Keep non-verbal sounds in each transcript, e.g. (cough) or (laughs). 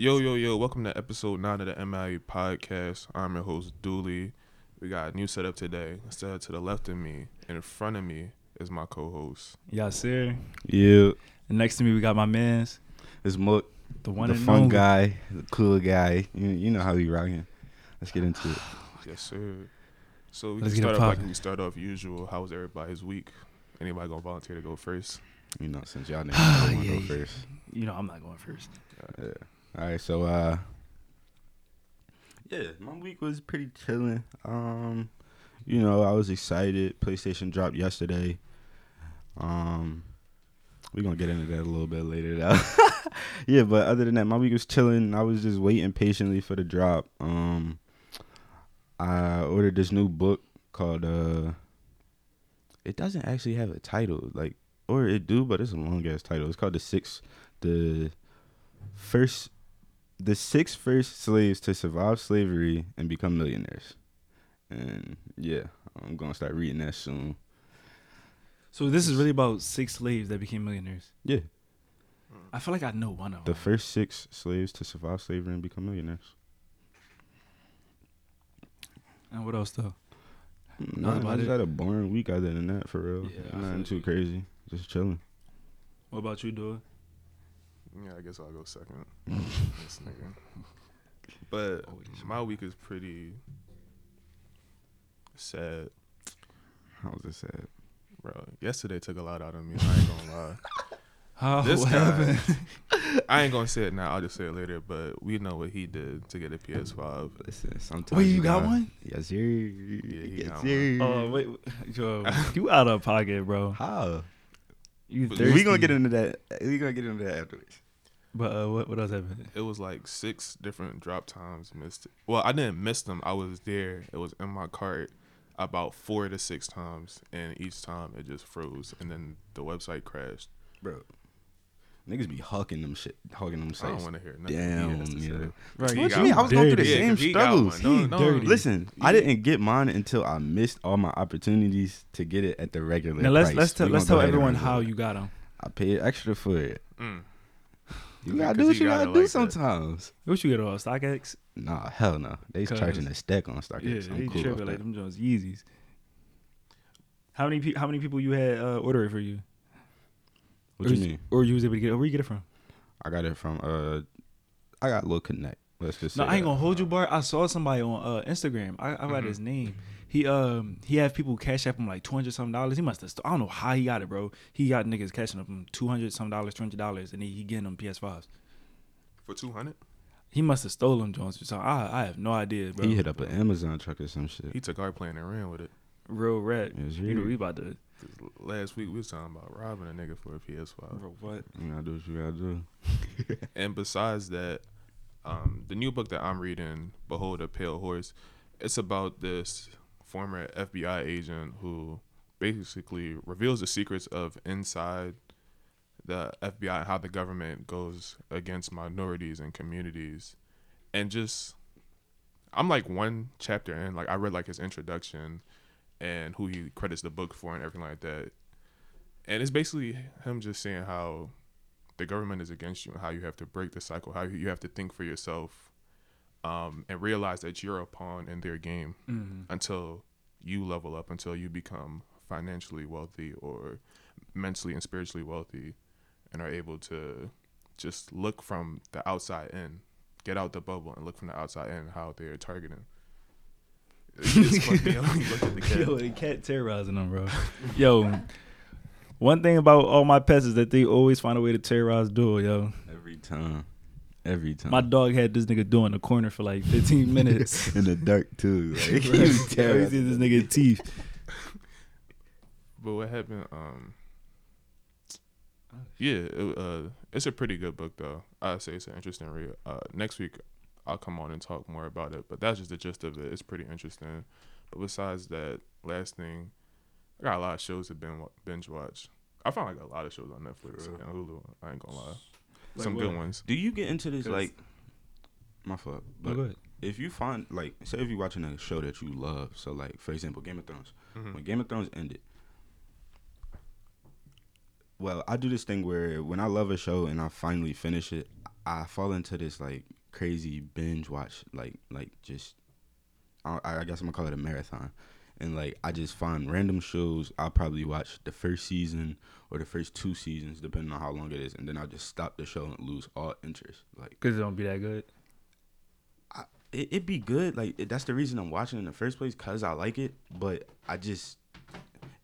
Yo, yo, yo, welcome to episode 9 of the MIU podcast. I'm your host, Dooley. We got a new setup today. Instead, to the left of me, and in front of me, is my co host. Yeah, sir. Yeah, And next to me, we got my man's, it's Mook, the one the and fun only. guy, the cool guy. You, you know how we rocking. Let's get into it. (sighs) Yes, sir. So we Let's can get it start off like poppin'. we start off usual. How was everybody's week? Anybody gonna volunteer to go first? You know, since y'all (sighs) niggas don't want to Yeah, go yeah. first. You know, I'm not going first. Yeah. All right, so uh, yeah, my week was pretty chilling. Um, you know, I was excited. PlayStation dropped yesterday. Um, we're gonna get into that a little bit later, though. (laughs) yeah, but other than that, my week was chilling. I was just waiting patiently for the drop. Um, I ordered this new book called uh. It doesn't actually have a title, like, or it do, but it's a long ass title. It's called the six, the first the six first slaves to survive slavery and become millionaires. And yeah, I'm gonna start reading that soon. So this is really about six slaves that became millionaires. Yeah, mm. I feel like I know one of them. the first six slaves to survive slavery and become millionaires. And what else though? I just it. had a boring week other than that, for real. Yeah, Nothing too crazy. Just chilling. What about you, Dora? Yeah, I guess I'll go second. (laughs) this nigga. But my week is pretty sad, How was it sad? bro. Yesterday took a lot out of me. I ain't gonna lie. (laughs) How This what guy- happened? (laughs) I ain't gonna say it now. I'll just say it later. But we know what he did to get a PS5. Listen, sometimes Wait, you got gotta- one? Yes, sir. he yes, got sir. Oh wait, wait. yo, you out of pocket, bro. How? You But We gonna get into that. We gonna get into that afterwards. But uh, what what else happened? It was like six different drop times missed. It. Well, I didn't miss them. I was there. It was in my cart about four to six times, and each time it just froze, and then the website crashed. bro. Niggas be hugging them shit, hugging them I don't want to hear nothing. Damn, has to say. yeah. Right, What you mean? I was going through the same Yeah, same 'cause he struggles. No, He no. dirty. Listen, I didn't get mine until I missed all my opportunities to get it at the regular Now let's price. let's tell let's tell go ahead and everyone how you got them. I paid extra for it. Mm. You gotta do what you got gotta do like that. sometimes. What you get on StockX? Nah, hell no. They charging a stack on StockX. Yeah, I'm they cool tripping like them Jones Yeezys. How many pe- how many people you had uh, order it for you? What or you is- mean? Or you was able to get? Where you get it from? I got it from uh, I got Lil Connect. Let's just say No, I ain't that. gonna hold you, bar. I saw somebody on uh, Instagram. I, I got Mhm. his name. He um he have people cash up him like two hundred some dollars. He must have. St- I don't know how he got it, bro. He got niggas cashing up him two hundred some dollars, two hundred dollars, and he, he getting them PS5s. For two hundred, He must have stolen Jones. So I I have no idea, bro. He hit up an Amazon truck or some shit. he took our plan and ran with it. real rat. Yes, You know we about to. Last week we was talking about robbing a nigga for a PS5. Bro, what? You gotta do what you gotta do. (laughs) And besides that, um, the new book that I'm reading, Behold a Pale Horse, it's about this former FBI agent who basically reveals the secrets of inside the FBI how the government goes against minorities and communities. And just I'm like one chapter in, like I read like his introduction and who he credits the book for and everything like that. And it's basically him just saying how the government is against you and how you have to break the cycle, how you have to think for yourself, um, and realize that you're a pawn in their game Mm-hmm. until you level up, until you become financially wealthy or mentally and spiritually wealthy, and are able to just look from the outside in, get out the bubble and look from the outside in how they're targeting. It just fucked me up when you look at the cat. Yo, the cat terrorizing them, bro. Yo, one thing about all my pets is that they always find a way to terrorize Duel, yo. Every time. Every time. My dog had this nigga doing the corner for like 15 (laughs) minutes. in the dark too. (laughs) Like, (laughs) he was you always see this nigga teeth. But what happened? Um, yeah, it, uh, it's a pretty good book though. I'd say it's an interesting read. Uh, next week I'll come on and talk more about it. But that's just the gist of it. It's pretty interesting. But besides that, last thing, I got a lot of shows to binge, binge watch. I found like a lot of shows on Netflix and Hulu. I ain't gonna lie, Like some what? good ones. Do you get into this 'Cause- like my fault? No, But go ahead. if you find like say if you're watching a show that you love, so like for example Game of Thrones. Mhm. When Game of Thrones ended, well, I do this thing where when I love a show and I finally finish it, I fall into this like crazy binge watch, like like just I, I guess I'm gonna call it a marathon, and like I just find random shows. I'll probably watch the first season or the first two seasons, depending on how long it is, and then I'll just stop the show and lose all interest. Like Because it don't be that good. it, it'd be good. Like it, that's the reason I'm watching in the first place, cause I like it. But I just,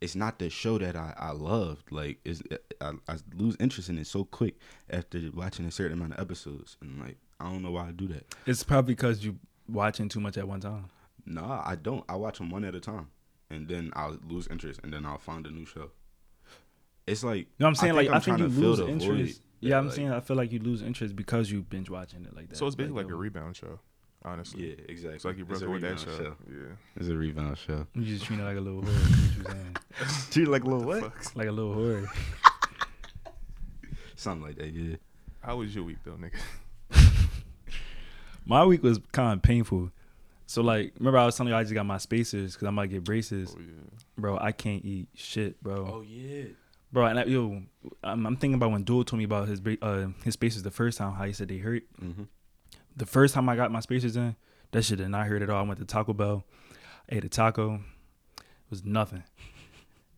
it's not the show that I, I loved. Like is I, I lose interest in it so quick after watching a certain amount of episodes, and like I don't know why I do that. It's probably because you watching too much at one time. Nah, I don't. I watch them one at a time, and then I'll lose interest, and then I'll find a new show. It's like You know what I'm saying? think like I think you trying to lose the void interest. that, Yeah, I'm like- saying I feel like you lose interest because you binge watching it like that. So it's basically like a um, rebound show, honestly. Yeah, exactly. It's like you broke It's up with that rebound show. Yeah. It's a rebound show. You just treat it like a little (laughs) whore. is what you saying. (laughs) Treat like a little What? what? Like a little whore. (laughs) Something like that. Yeah. How was your week though, nigga? My week was kind of painful. So like, remember I was telling you I just got my spacers because I might get braces, Oh yeah. bro. I can't eat shit, bro. Oh yeah. Bro, and I, yo, I'm, I'm thinking about when Duel told me about his uh his spacers the first time, how he said they hurt. Mm-hmm. The first time I got my spacers in, that shit did not hurt at all. I went to Taco Bell, ate a taco, it was nothing.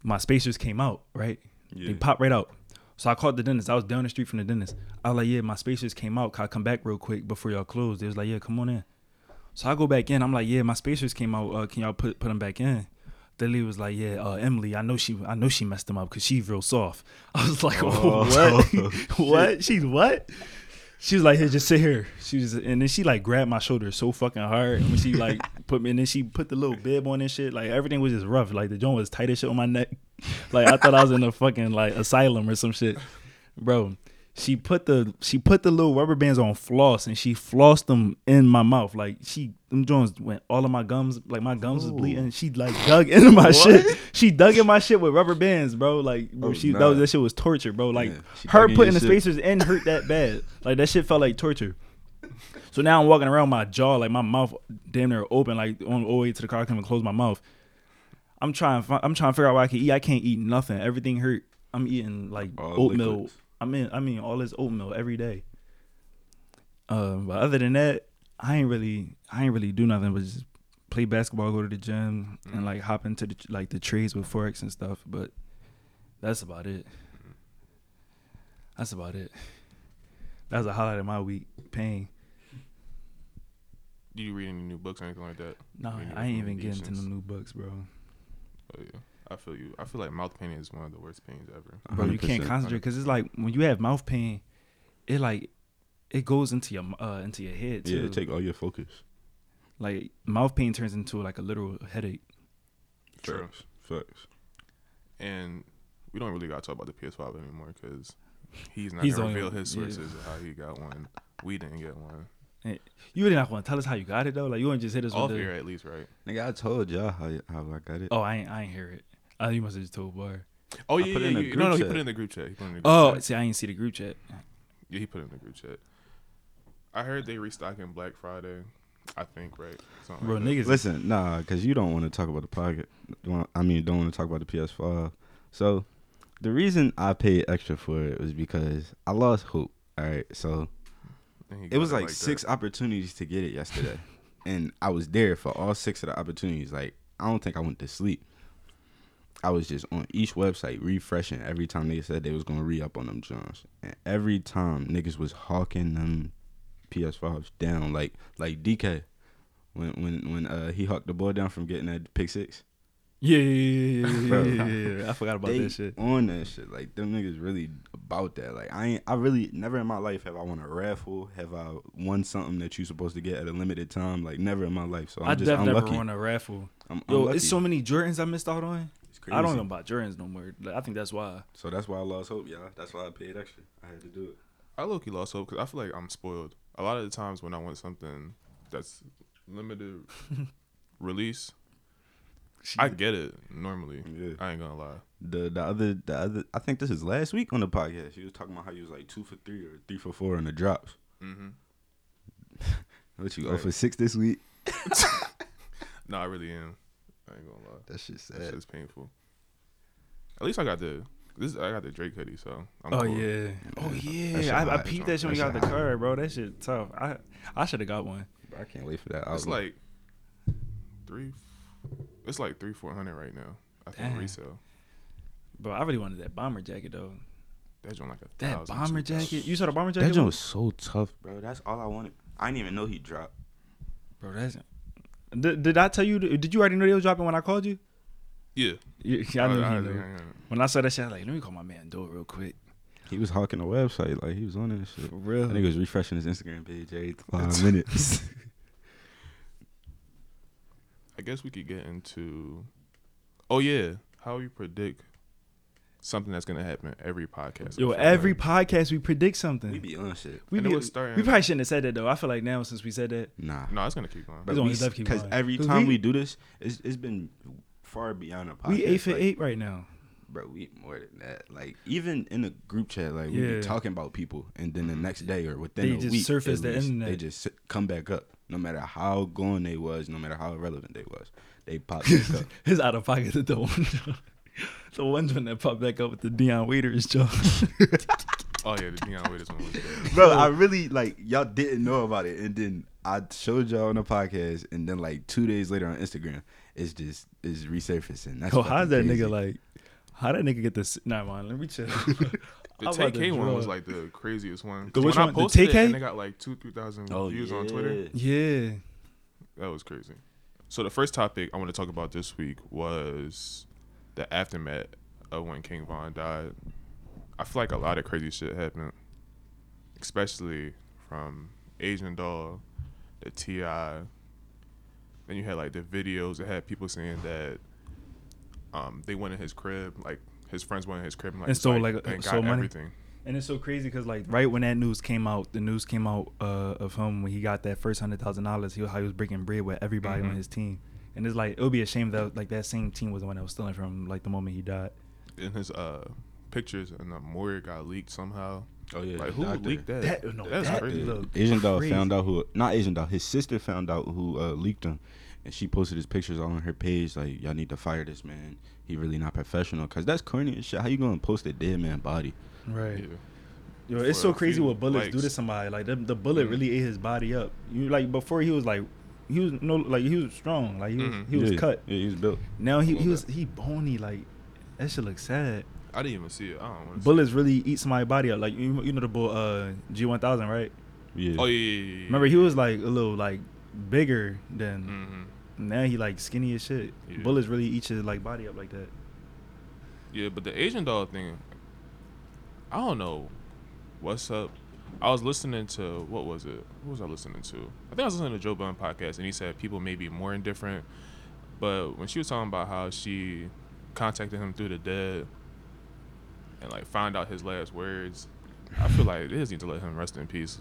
My spacers came out, right? Yeah. They popped right out. So I called the dentist. I was down the street from the dentist. I was like, yeah, my spacers came out. Can I come back real quick before y'all close? They was like, yeah, come on in. So I go back in. I'm like, yeah, my spacers came out. Uh, can y'all put put them back in? The lady was like, yeah, uh, Emily, I know she, I know she messed them up because she's real soft. (laughs) I was like, Oh, (laughs) what? (laughs) what? She's what? She was like, here, just sit here. She was, and then she like grabbed my shoulder so fucking hard. And when she like put me, and then she put the little bib on and shit. Like everything was just rough. Like the joint was tight as shit on my neck. Like I thought I was in a fucking like asylum or some shit, bro. She put the she put the little rubber bands on floss and she flossed them in my mouth. Like she them joints went all of my gums. Like my gums was bleeding. She like dug into my shit. She dug in my shit with rubber bands, bro. Like oh, bro, Oh, she that, was, that shit was torture, bro. Like Yeah, her putting the shit. spacers in hurt that bad. Like that shit felt like torture. So now I'm walking around my jaw, like my mouth damn near open, like on the way to the car, I can't even close my mouth. I'm trying, I'm trying to figure out what I can eat. I can't eat nothing. Everything hurt. I'm eating like All oatmeal. liquids. I mean, I mean all this oatmeal every day. Um, but other than that, I ain't really, I ain't really do nothing but just play basketball, go to the gym, Mm. and like hop into the like the trades with forex and stuff. But that's about it. That's about it. That was a highlight of my week. Pain. Do you read any new books or anything like that? No, Any I ain't even getting to the new books, bro. Oh yeah. I feel you. I feel like mouth pain is one of the worst pains ever. Bro, you can't concentrate because it's like when you have mouth pain, it like it goes into your uh into your head too. Yeah, it take all your focus. like mouth pain turns into like a literal headache. True. Facts. Facts. And we don't really got to talk about the PS5 anymore because he's not He's gonna the only reveal one- his yeah. sources of how he got one. We didn't get one. You really not want to tell us how you got it though. Like you want to just hit us Off with the. here at least, right? Nigga, I told y'all how how I got it. Oh, I ain't I ain't hear it. Oh, you must have just told Bar. Oh I yeah, put yeah, in yeah. group No, no, he put it in the group chat. He put it in the group Oh, chat. see, I didn't see the group chat. Yeah, he put it in the group chat. I heard they restocking Black Friday. I think right. Something Bro, like niggas. Listen, nah, because you don't want to talk about the pocket. I mean, don't want to talk about the PS5. So, the reason I paid extra for it was because I lost hope. All right, so And he it got was like, that. six opportunities to get it yesterday, (laughs) and I was there for all six of the opportunities. Like, I don't think I went to sleep. I was just on each website refreshing every time they said they was gonna re up on them Johns, and every time niggas was hawking them PS5s down like like DK when when when uh he hawked the ball down from getting that pick six. Yeah, yeah, yeah, yeah, Bro. yeah, yeah, yeah. I forgot about that shit. on that shit. Like them niggas really about that. Like I ain't I really never in my life have I won a raffle, have I won something that you supposed to get at a limited time. Like never in my life. So I'm I just definitely never won a raffle. I'm Yo, unlucky. it's so many Jordans I missed out on. It's crazy. I don't know about Jordans no more. Like, I think that's why. So that's why I lost hope, y'all. That's why I paid extra. I had to do it. I low key lost hope because I feel like I'm spoiled. A lot of the times when I want something that's limited (laughs) release, I get it normally. Yeah. I ain't gonna lie. The the other the other I think this is last week on the podcast. He was talking about how he was like two for three or three for four on the drops. Mm-hmm. (laughs) What you Right. oh for six this week? (laughs) No, I really am. I ain't gonna lie. That shit That shit's painful. At least I got the This I got the Drake hoodie, so I'm Oh cool. yeah. Oh yeah. I, I hot. peeped that shit when we got the shit hot. car, bro. That shit tough. I I should have got one. I can't wait for that. It's like three. It's like three four hundred right now. I think Damn. resale. Bro, I really wanted that bomber jacket though. That joint like a That thousand, bomber jacket. You saw the bomber jacket? that joint was so tough, bro. That's all I wanted. I didn't even know he dropped. Bro, that's. Did, did I tell you? Did you already know they was dropping when I called you? Yeah, Yeah, I knew I- he I- knew. I- When I saw that shit, I was like, let me call my man do it real quick. He was hawking the website, like he was on that shit. For real. I think he was refreshing his Instagram page every (laughs) five minutes. I guess we could get into. Oh yeah, how you predict something that's gonna happen every podcast. Yo, I every like. podcast we predict something. we We, be on shit. we, And be- starting- we probably shouldn't have said that though. I feel like now since we said that, Nah, no, it's gonna keep going. It's but only we, left keep because every every 'Cause time we- we, do this, it's, it's been far beyond a podcast. we eight for like, eight right now. bro. We more than that. Like even in a group chat, like we Yeah. be talking about people, and then the next day or within They a just week, surface the least, internet. They just come back up, no matter how gone they was, no matter how irrelevant they was. They pop (laughs) back up. His out of pocket is (laughs) the one, when one joint that popped back up with the Dion Waiters joke. (laughs) Oh yeah, the Dion Waiters one was bro. I really like y'all didn't know about it, and then I showed y'all on the podcast, and then like two days later on Instagram, it's just it's resurfacing. That's Yo, how's that fucking nigga like? How that nigga get this? Nah, man, let me chill. (laughs) The (laughs) I'm TK one was like the craziest one. The when which I one? The posted it and they got like two, three thousand Oh, views on Twitter. yeah. That was crazy. So the first topic I want to talk about this week was the aftermath of when King Von died. I feel like a lot of crazy shit happened, especially from Asian Doll, the Ti. Then you had like the videos that had people saying that um, they went in his crib, like his friends went in his crib and like, And stole, like, like, and got money? everything. And it's so crazy because like right when that news came out, the news came out uh, of him when he got that first hundred thousand dollars. He how he was breaking bread with everybody on Mhm. his team, and it's like it would be a shame that like that same team was the one that was stealing from like the moment he died. In his uh, pictures and the morgue got leaked somehow. Oh yeah, Like who doctor. leaked that? That- no, That's that crazy. look Asian doll found out who not Asian doll. His sister found out who uh, leaked him, and she posted his pictures all on her page. Like y'all need to fire this man. He really not professional. Cause that's corny as shit. How you gonna post a dead man body? Right. Yeah. Yo, it's For so crazy what bullets do to somebody. Like the, the bullet Mhm. really ate his body up. You like before he was like, he was no like he was strong. Like he was Mhm. he was yeah. cut. Yeah, he was built. Now he, he was he bony. Like that shit look sad. I didn't even see it. I don't want to. Bullets really eat somebody's body up. Like you, you know the bull uh G one thousand right? Yeah. Oh yeah, yeah, yeah, yeah. Remember he was like a little like bigger than. hmm Now he like skinny as shit. Yeah. Bullets really eat his like body up like that. Yeah, but the Asian doll thing, I don't know what's up. I was listening to what was it? What was I listening to? I think I was listening to Joe Budden podcast, and he said people may be more indifferent. But when she was talking about how she contacted him through the dead and like found out his last words, I feel like they just need to let him rest in peace.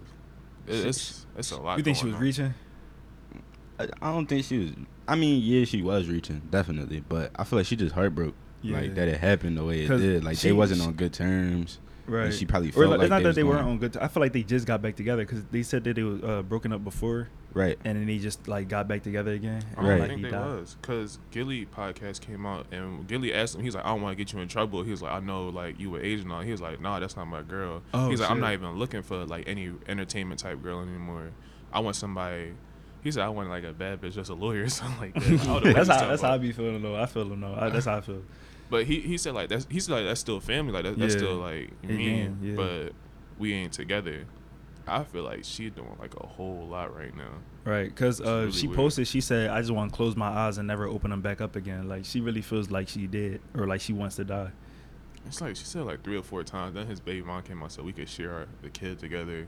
It- It's it's a lot. You think she was on. reaching? I, I don't think she was. I mean, yeah, she was reaching definitely, but I feel like she just heartbroke. Yeah. Like that it happened the way it did. Like she- they wasn't she- on good terms. Right. And she probably Or felt like, like it's not they that they weren't on good. T- I feel like they just got back together because they said that they were uh, broken up before, Right. and then they just like got back together again. I and, don't like, think he they died. was because Gillie podcast came out and Gillie asked him. He's like, I don't want to get you in trouble. He was like, I know like you were Asian. Now he was like, Nah, that's not my girl. Oh, He's like, I'm not even looking for like any entertainment type girl anymore. I want somebody. He said, I want like a bad bitch, just a lawyer or (laughs) something like that. I don't know what (laughs) that's how talking that's how I be feeling though. I feel them though. I, that's how I feel. But he he said like that's he said like that's still family. Like that, that's Yeah. still like me. yeah. But we ain't together. I feel like she doing like a whole lot right now. Right, because uh, really she weird. posted. She said, "I just want to close my eyes and never open them back up again." Like she really feels like she did, or like she wants to die. It's like she said like three or four times. Then his baby mom came out so we could share our, the kid together.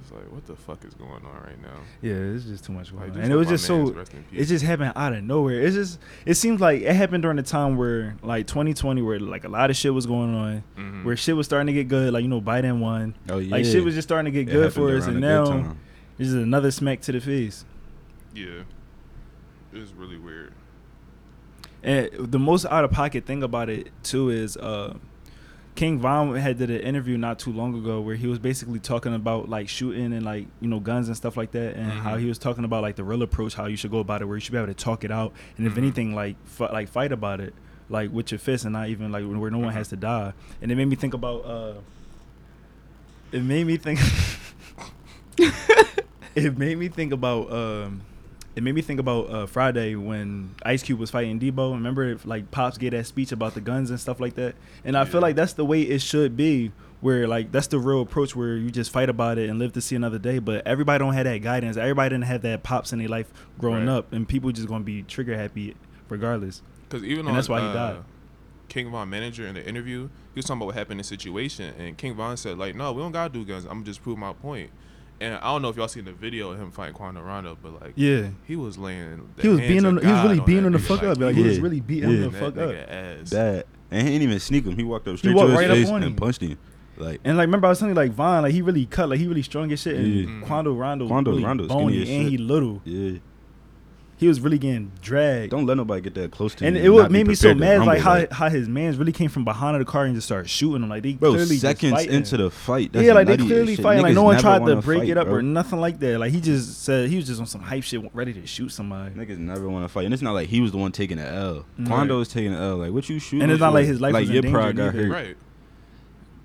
It's like what the fuck is going on right now? Yeah, it's just too much going Like, on, and it was just so. rest in peace. It just happened out of nowhere. It's just. It seems like it happened during the time where like 2020, where like a lot of shit was going on, Mhm. where shit was starting to get good. Like you know, Biden won. Oh yeah. Like shit was just starting to get It good for us, and now this is another smack to the face. yeah, it's really weird. And the most out of pocket thing about it too is uh King Von had did an interview not too long ago where he was basically talking about like shooting and like you know guns and stuff like that, and how Mhm. he was talking about like the real approach, how you should go about it, where you should be able to talk it out, and if Mhm. anything, like f- like fight about it. like with your fists, and not even like where no one has to die. And it made me think about. uh It made me think. (laughs) it made me think about. um it made me think about uh, Friday when Ice Cube was fighting Debo. Remember, if, like Pops gave that speech about the guns and stuff like that. And I feel like that's the way it should be. Where like that's the real approach, where you just fight about it and live to see another day. But everybody don't have that guidance. Everybody didn't have that pops in their life growing Right. up, and people just gonna be trigger happy regardless. Because even And on that's why he uh, died. King Von manager in the interview, he was talking about what happened in the situation, and King Von said like, "No, we don't gotta do guns. I'm gonna just prove my point." And I don't know if y'all seen the video of him fighting Quando Rondo, but like, Yeah, he was laying. the he was hands beating of him. He was God really on beating him the fuck up. Like he was really beating Yeah. him the fuck up. ass. That and he didn't even sneak him. He walked up straight walked to his right up face on and him. punched him. Like And like, remember I was telling you, like Von, like he really cut, like he really strong as shit. And Yeah. Mm-hmm. Quando Rondo, Quando really Rondo skinny bony and shit. he little. yeah, He was really getting dragged. don't let nobody get that close to and you. And it what not made me so prepared to mad, like rumble, how how his mans really came from behind of the car and just started shooting him. Like they bro, clearly seconds just fighting. into the fight. That's yeah, like they clearly shit. fighting. Like no one tried to break fight, it up bro. or nothing like that. Like he just said he was just on some hype shit, ready to shoot somebody. Niggas never want to fight, and it's not like he was the one taking the L. Mhm. Quando was taking the L. Like, what you shooting? And it's not like his life like was in your danger pride got neither. hurt. right.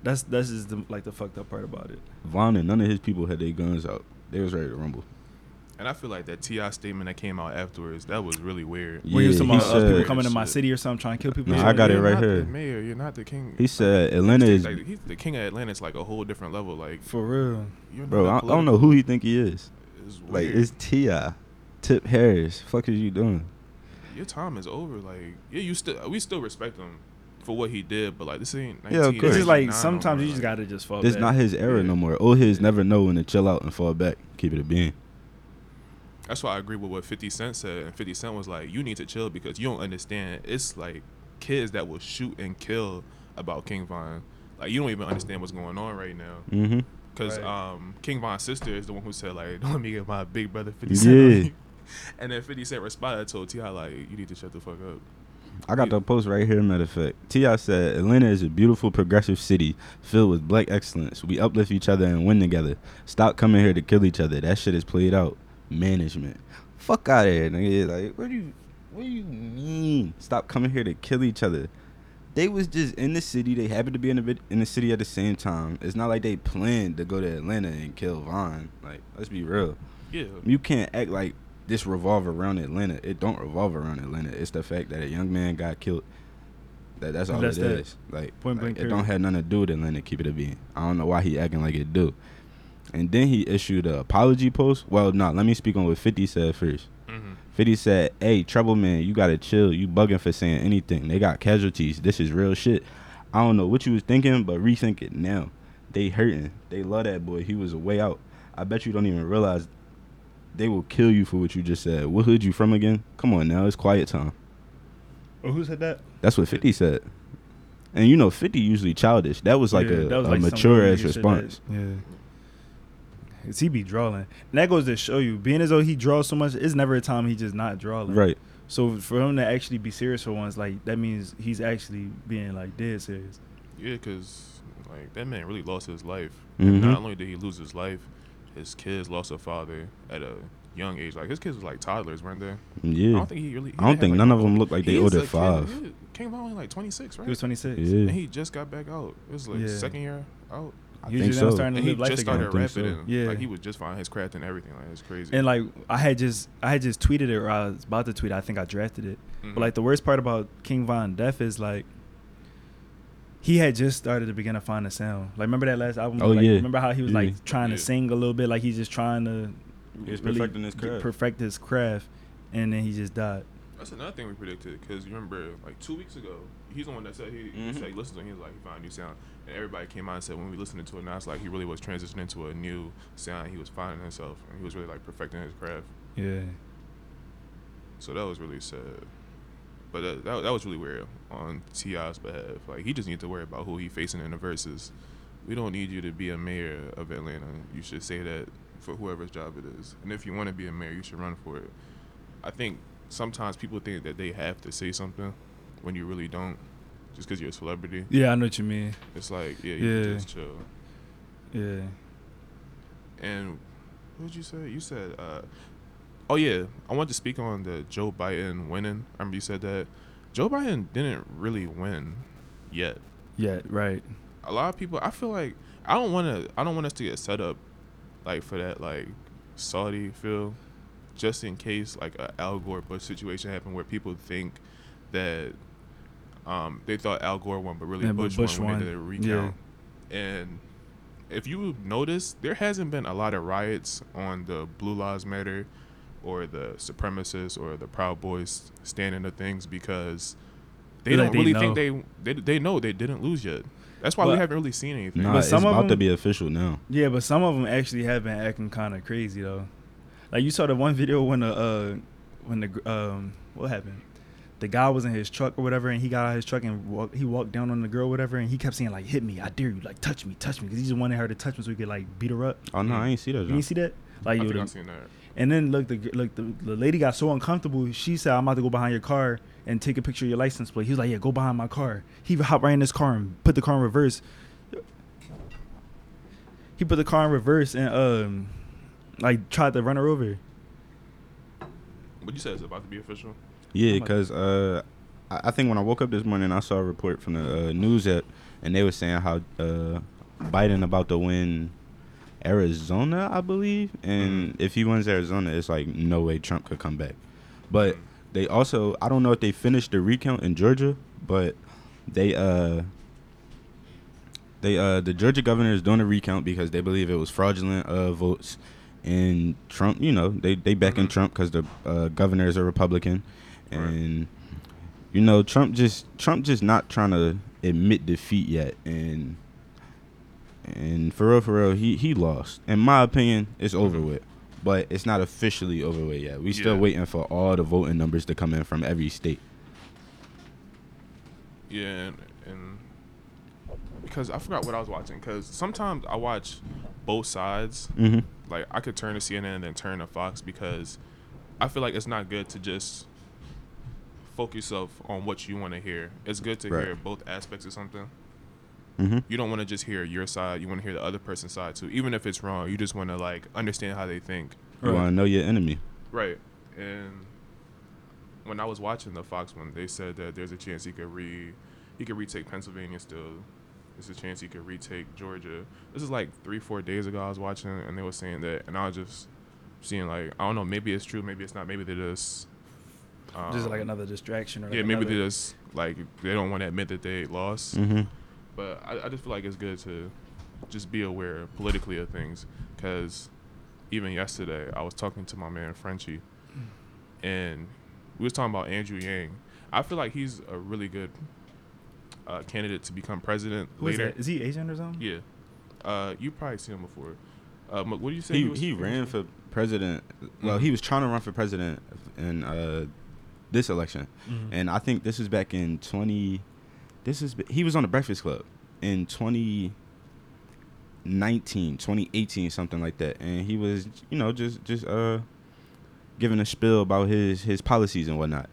That's that's just the, like the fucked up part about it. Von and none of his people had their guns out. They was ready to rumble. And I feel like that T.I. statement that came out afterwards, that was really weird. Where he was Yeah, talking he about uh, people coming to my city or something, trying to kill people. Nah, I got it You're right not here. The mayor, you're not the king. He said Atlanta is, like, he's the king of Atlanta. It's like a whole different level. Like, for real. bro. I, I don't know who he think he is. It's Like, it's T.I., Tip Harris. Fuck is you doing? your time is over. Like, yeah, you still we still respect him for what he did, but like this ain't. Yeah, of course. It's just like no sometimes more, you just like- gotta just fall. This back. not his era Yeah. no more. Old heads never know when to chill out and fall back. Keep it a being. That's why I agree with what 50 Cent said. And 50 Cent was like, you need to chill because you don't understand. It's like kids that will shoot and kill about King Von. Like, you don't even understand what's going on right now. Mm-hmm. Because Right. um, King Von's sister is the one who said, like, don't (laughs) let me get my big brother 50 Cent. Yeah. (laughs) And then 50 Cent responded to T.I. like, you need to shut the fuck up. I got the post right here. Matter of fact, T.I. said Atlanta is a beautiful, progressive city filled with black excellence. We uplift each other and win together. Stop coming here to kill each other. That shit is played out. Management, fuck out of here, nigga. Like, what do you, what do you mean? Stop coming here to kill each other. They was just in the city. They happened to be in the in the city at the same time. It's not like they planned to go to Atlanta and kill Von. Like, let's be real. Yeah. You can't act like this revolve around Atlanta. It don't revolve around Atlanta. It's the fact that a young man got killed. That that's all That's it that. is. Like, Point like, blank it period. don't have nothing to do with Atlanta. Keep it a being. I don't know why he acting like it do. And then he issued a apology post. Well, no, let me speak on what Fifty said first. hmm 50 said, Hey, Trouble Man, you gotta chill. You bugging for saying anything. They got casualties. This is real shit. I don't know what you was thinking, but rethink it now. They hurting. They love that boy. He was a way out. I bet you don't even realize they will kill you for what you just said. What hood you from again? Come on now, it's quiet time. Oh, who said that? That's what 50 said. And you know, 50 usually childish. That was like Yeah, a, was a like mature weird ass response. yeah. Cause he be drawing, and that goes to show you, being as though he draws so much, it's never a time he just not drawing. Right. So for him to actually be serious for once, like that means he's actually being like dead serious. Yeah, because like that man really lost his life. Mhm. Not only did he lose his life, his kids lost a father at a young age. Like his kids was like toddlers, weren't they? Yeah. I don't think he really. he I don't think have, none of them look like they He's older a than kid- five. he Came out only like 26, right? He was 26. Yeah. And he just got back out. It was like Yeah. second year out. I Usually think them so. starting to And he life just again. started I think rapping. so. and, Yeah. Like he was just finding his craft and everything. Like it's crazy. And like I had just I had just tweeted it or I was about to tweet. it. I think I drafted it. Mhm. But like the worst part about King Von Death is like he had just started to begin to find a sound. Like remember that last album? Oh, like, yeah. Remember how he was Yeah. like trying Yeah. to sing a little bit, like he's just trying to He was really perfecting his craft. perfect his craft, and then he just died. That's another thing we predicted because you remember like two weeks ago, he's the one that said he, he Mhm. said he listened to it. He was like he found a new sound, and everybody came out and said when we listened to it now, it's like he really was transitioning to a new sound. He was finding himself, and he was really like perfecting his craft. Yeah. So that was really sad. But that, that, that was really weird on T.I.'s behalf. Like he just needs to worry about who he facing in the verses. We don't need you to be a mayor of Atlanta. You should say that for whoever's job it is. And if you want to be a mayor, you should run for it. I think sometimes people think that they have to say something when you really don't, just because you're a celebrity. Yeah, I know what you mean. It's like yeah, you Yeah. just chill. Yeah. And what did you say? You said, uh, oh yeah, I wanted to speak on the Joe Biden winning. I remember you said that. Joe Biden didn't really win yet. Yet, right. A lot of people, I feel like I don't want to. I don't want us to get set up like for that like Saudi feel, just in case like a Al Gore Bush situation happened where people think that um, they thought Al Gore won, but really Yeah, Bush, Bush won when won. they did a recount. And if you notice, there hasn't been a lot of riots on the Blue Lives Matter or the supremacists or the Proud Boys standing the things because they Feel don't they really know. think they, they they know they didn't lose yet. That's why we haven't really seen anything. Nah, But it's some of about to be official now. Yeah, but some of them actually have been acting kind of crazy though. Like you saw the one video when the uh when the um what happened? The guy was in his truck or whatever, and he got out of his truck and walk, he walked down on the girl, or whatever, and he kept saying like, "Hit me, I dare you, like touch me, touch me," because he just wanted her to touch him so he could like beat her up. Oh no, I ain't see that. You John. didn't see that? Like, I yo, think the- I've seen that. and then look, the look, the, the lady got so uncomfortable. She said, "I'm about to go behind your car and take a picture of your license plate." He was like, "Yeah, go behind my car." He hopped right in his car and put the car in reverse. He put the car in reverse and um, like tried to run her over. What you said is about to be official. Yeah, because uh, I I think when I woke up this morning, I saw a report from the uh, news app, and they were saying how uh, Biden about to win Arizona, I believe, and if he wins Arizona, it's like no way Trump could come back. But they also, I don't know if they finished the recount in Georgia, but they uh. They uh the Georgia governor is doing a recount because they believe it was fraudulent uh votes, and Trump you know they they backing Mhm. Trump because the uh, governor is a Republican, Right. and you know Trump just Trump just not trying to admit defeat yet, and and for real for real he he lost. In my opinion, it's over Mhm. with, but it's not officially over with yet. We still Yeah. waiting for all the voting numbers to come in from every state. Yeah, and, and because I forgot what I was watching. Because sometimes I watch both sides. Mm-hmm. Like I could turn to CNN and then turn to Fox because I feel like it's not good to just focus yourself on what you want to hear. It's good to Right. hear both aspects of something. Mm-hmm. You don't want to just hear your side. You want to hear the other person's side too, even if it's wrong. You just want to like understand how they think. You Right. want to know your enemy. Right. And when I was watching the Fox one, they said that there's a chance he could re he could retake Pennsylvania still. There's a chance he could retake Georgia. This is like three, four days ago I was watching and they were saying that and I was just seeing like I don't know, maybe it's true, maybe it's not, maybe they just um, just like another distraction. Or like Yeah, maybe another- they just like they don't want to admit that they lost. Mm-hmm. But I, I just feel like it's good to just be aware politically of things. Because even yesterday, I was talking to my man Frenchie, and we was talking about Andrew Yang. I feel like he's a really good uh, candidate to become president Who is later. that? Is he Asian or something? Yeah, uh, you probably seen him before. Uh, what do you say? He was he ran for president. Well, Mhm. he was trying to run for president in uh, this election, Mhm. and I think this was back in twenty. This is he was on the Breakfast Club in 2019, 2018, something like that, and he was you know just just uh giving a spill about his his policies and whatnot.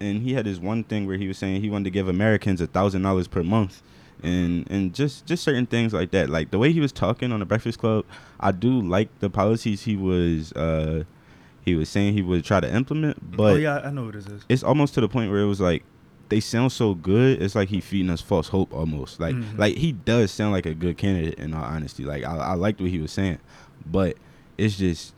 And he had this one thing where he was saying he wanted to give Americans a thousand dollars per month, and and just just certain things like that. Like the way he was talking on the Breakfast Club, I do like the policies he was uh he was saying he would try to implement, but oh yeah, I know what this is. it's almost to the point where it was like they sound so good. It's like he feeding us false hope almost. Like Mhm. like he does sound like a good candidate in all honesty. Like I, I liked what he was saying, but it's just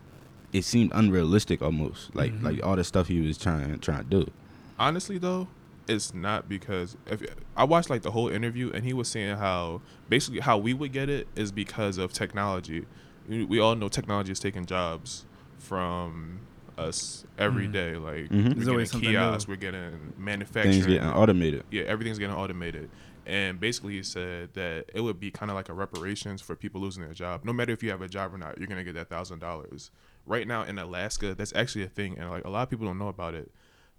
it seemed unrealistic almost. Like Mhm. like all the stuff he was trying trying to do. honestly though it's not because if i watched like the whole interview and he was saying how basically how we would get it is because of technology we we all know technology is taking jobs from us every Mhm. day. like Mhm. we're There's getting always new. kiosks we're getting manufacturing Things getting automated. yeah, everything's getting automated. And basically, he said that it would be kind of like a reparations for people losing their job. No matter if you have a job or not, you're gonna get that thousand dollars. Right now in Alaska, that's actually a thing, and like a lot of people don't know about it.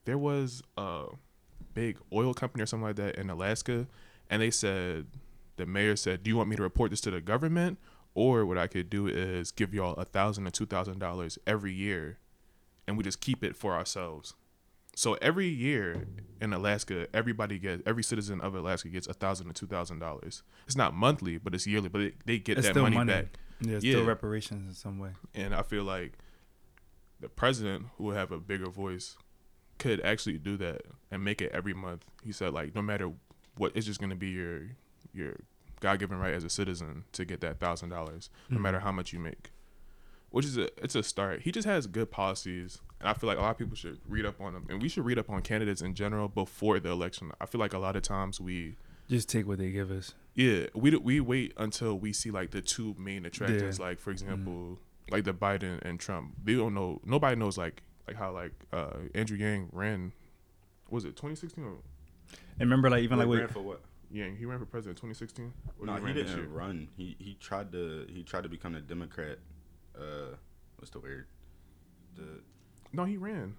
There was a big oil company or something like that in Alaska, and they said the mayor said, "Do you want me to report this to the government, or what I could do is give y'all a thousand or two thousand dollars every year, and we just keep it for ourselves." So every year in Alaska, everybody gets every citizen of Alaska gets a thousand to two thousand dollars. It's not monthly, but it's yearly. But it, they get It's that money, money. back, Yeah, it's Yeah. still reparations in some way. and I feel like the president who will have a bigger voice could actually do that and make it every month, he said like no matter what, it's just gonna be your your God given right as a citizen to get that thousand dollars, no Mhm. matter how much you make. Which is a it's a start. He just has good policies, and I feel like a lot of people should read up on them, and we should read up on candidates in general before the election. I feel like a lot of times we Just take what they give us. yeah, we do- we wait until we see like the two main attractors, like for example, like the Biden and Trump. They don't know. Nobody knows like like how like uh Andrew Yang ran. Was it 2016 or And remember, like even like Wait, with ran for what? Yang? He ran for president in 2016. No, he ran this didn't year? run. He he tried to he tried to become a Democrat. Uh, what's the word? The No, he ran.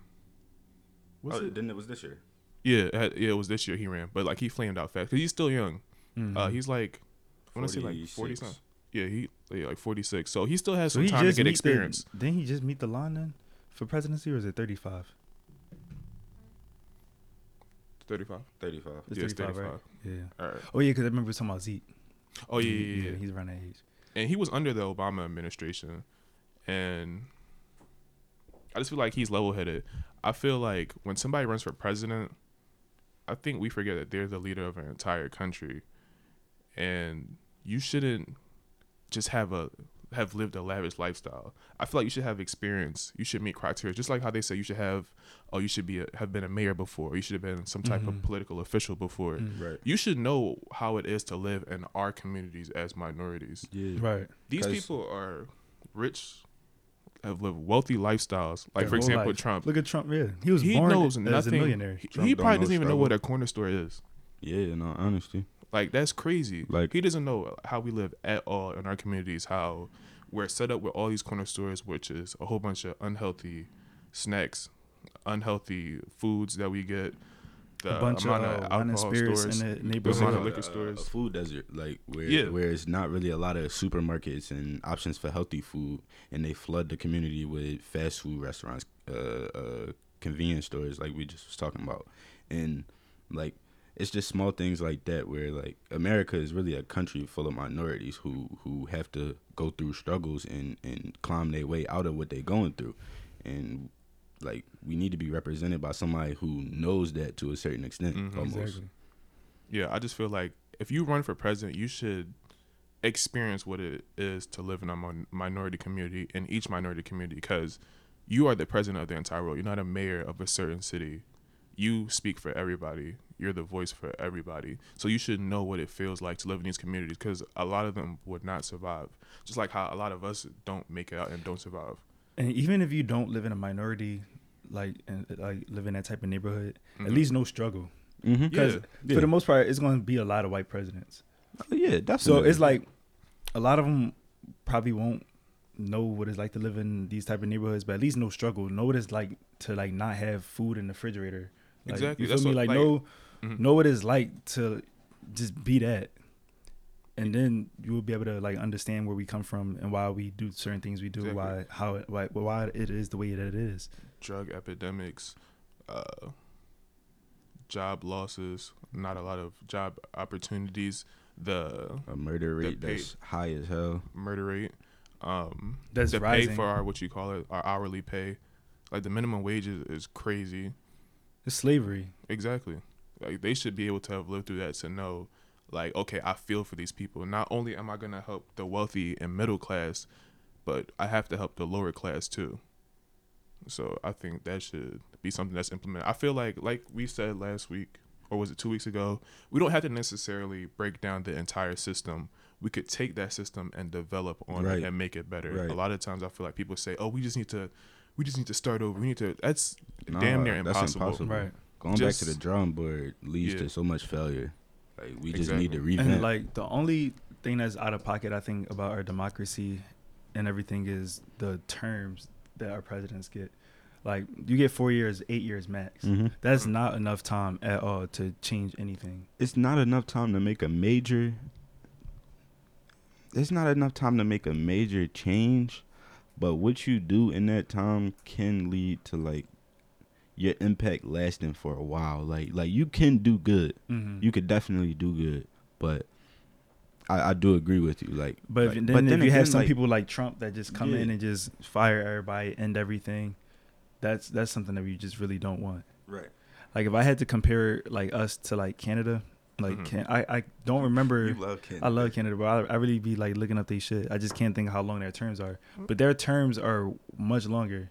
Was oh, it? Then it was this year. Yeah, it had- yeah, it was this year he ran, but like he flamed out fast because he's still young. Mhm. Uh, he's like, I want to say like 40 46. something. Yeah, he yeah, like 46. So he still has so some he time to get experience. The, didn't he just meet the line then for presidency, or is it thirty five? 35. Thirty five. It's Yeah, it's 35, right? Yeah. All right. Oh yeah, because I remember we were talking about Zeke. Oh yeah, yeah, yeah. He's around that age. and he was under the Obama administration, and I just feel like he's level headed. I feel like when somebody runs for president, I think we forget that they're the leader of an entire country, and you shouldn't just have a have lived a lavish lifestyle. I feel like you should have experience. You should meet criteria, just like how they say you should have. Oh, you should be a, have been a mayor before. You should have been some type of Mhm. political official before. Mm. Right. You should know how it is to live in our communities as minorities. Yeah. Right. These people are rich, have lived wealthy lifestyles. Like for example, life. Trump. Look at Trump. Yeah, he was he born knows as nothing. a millionaire. He, he probably doesn't even know struggle. what a corner store is. Yeah. No, honesty. Like that's crazy. Like- he doesn't know how we live at all in our communities. How we're set up with all these corner stores, which is a whole bunch of unhealthy snacks, unhealthy foods that we get. The a bunch of amount uh, of alcohol stores. in the The neighborhood. amount of a- liquor a- stores. a food desert, like where Yeah. where it's not really a lot of supermarkets and options for healthy food, and they flood the community with fast food restaurants, uh, uh, convenience stores, like we just was talking about, and like it's just small things like that where like America is really a country full of minorities who who have to go through struggles and and climb their way out of what they're going through, and like we need to be represented by somebody who knows that to a certain extent Mhm. almost. Exactly. Yeah, I just feel like if you run for president, you should experience what it is to live in a mon- minority community in each minority community because you are the president of the entire world. You're not a mayor of a certain city. You speak for everybody. You're the voice for everybody. So you should know what it feels like to live in these communities because a lot of them would not survive. Just like how a lot of us don't make it out and don't survive. And even if you don't live in a minority, like and like live in that type of neighborhood, at Mhm. least no struggle. Mm-hmm. Because Yeah. for the most part, it's going to be a lot of white presidents. Oh, yeah, definitely. So it's like a lot of them probably won't know what it's like to live in these type of neighborhoods, but at least no struggle. Know what it's like to like not have food in the refrigerator. Like, Exactly. You feel That's me? what- Like, like- know Mhm. know what it's like to just be that. And then you will be able to like understand where we come from and why we do certain things we do, Exactly. why how it, why why it is the way that it is. drug epidemics, uh, job losses, not a lot of job opportunities, the a murder the rate pay- that's high as hell. murder rate, um, That's the rising. pay for our what you call it, our hourly pay, like the minimum wage is, is crazy. It's slavery. Exactly, like they should be able to have lived through that to know, like okay, I feel for these people. Not only am I gonna help the wealthy and middle class, but I have to help the lower class too. So I think that should be something that's implemented. I feel like, like we said last week, or was it two weeks ago, we don't have to necessarily break down the entire system. We could take that system and develop on Right. it and make it better. Right. A lot of times, I feel like people say, "Oh, we just need to, we just need to start over. We need to." That's Nah, damn near impossible. that's impossible. impossible. Right. Going Just- back to the drawing board leads Yeah. to so much failure. Like we just need to revamp. And like the only thing that's out of pocket, I think, about our democracy and everything is the terms that our presidents get. Like you get four years, eight years max. Mhm. That's not enough time at all to change anything. It's not enough time to make a major. It's not enough time to make a major change, but what you do in that time can lead to like your impact lasting for a while. Like like you can do good. Mm-hmm. You could definitely do good, but I, I do agree with you. Like, But like- if, then, if you again, have some like, people like Trump that just come Yeah. in and just fire everybody, end everything, that's that's something that we just really don't want. Right. Like if I had to compare like us to like Canada, like Mhm. can, I I don't remember. You love Canada. I love Canada, but I, I really be like looking up these shit. I just can't think of how long their terms are. But their terms are much longer.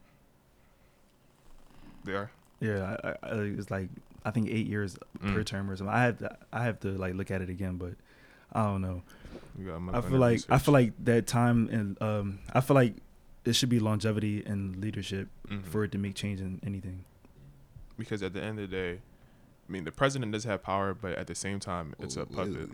They are. Yeah, I, I, it's like I think eight years per Mm. term or something. I have to, I have to like look at it again, but I don't know. We got a I feel under like I feel like that time and um I feel like it should be longevity and leadership Mhm. for it to make change in anything. because at the end of the day, I mean, the president does have power, but at the same time, it's a puppet.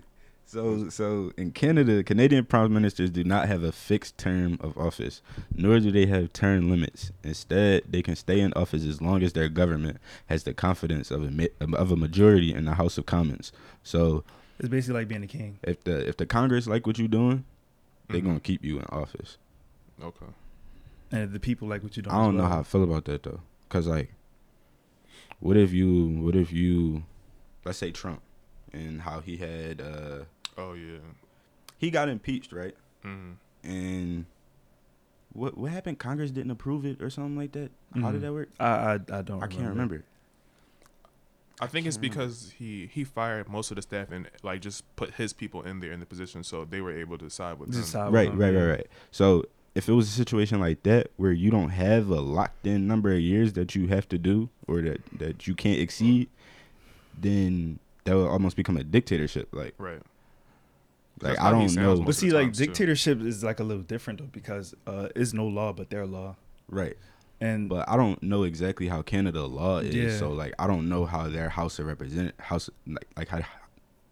So, so in Canada, Canadian prime ministers do not have a fixed term of office, nor do they have term limits. Instead, they can stay in office as long as their government has the confidence of a of a majority in the House of Commons. So, It's basically like being a king. if the if the Congress like what you're doing, they're Mhm. gonna keep you in office. Okay. And if the people like what you doing. I don't know well. how I feel about that though, cause like, what if you, what if you, let's say Trump, and how he had, uh Oh yeah. he got impeached, right? hmm And what what happened? Congress didn't approve it or something like that. How Mhm. did that work? I I, I don't. I can't remember. I think it's can't remember. because he he fired most of the staff and like just put his people in there in the position, so they were able to side with Just him. side Right, him, right, right, right. So if it was a situation like that where you don't have a locked in number of years that you have to do or that that you can't exceed, then that would almost become a dictatorship. Like Right. like I don't know. But see, like times, too. dictatorship is like a little different though because uh, it's no law but their law, Right. and But I don't know exactly how Canada law is. Yeah. So like I don't know how their House of Represent House like like how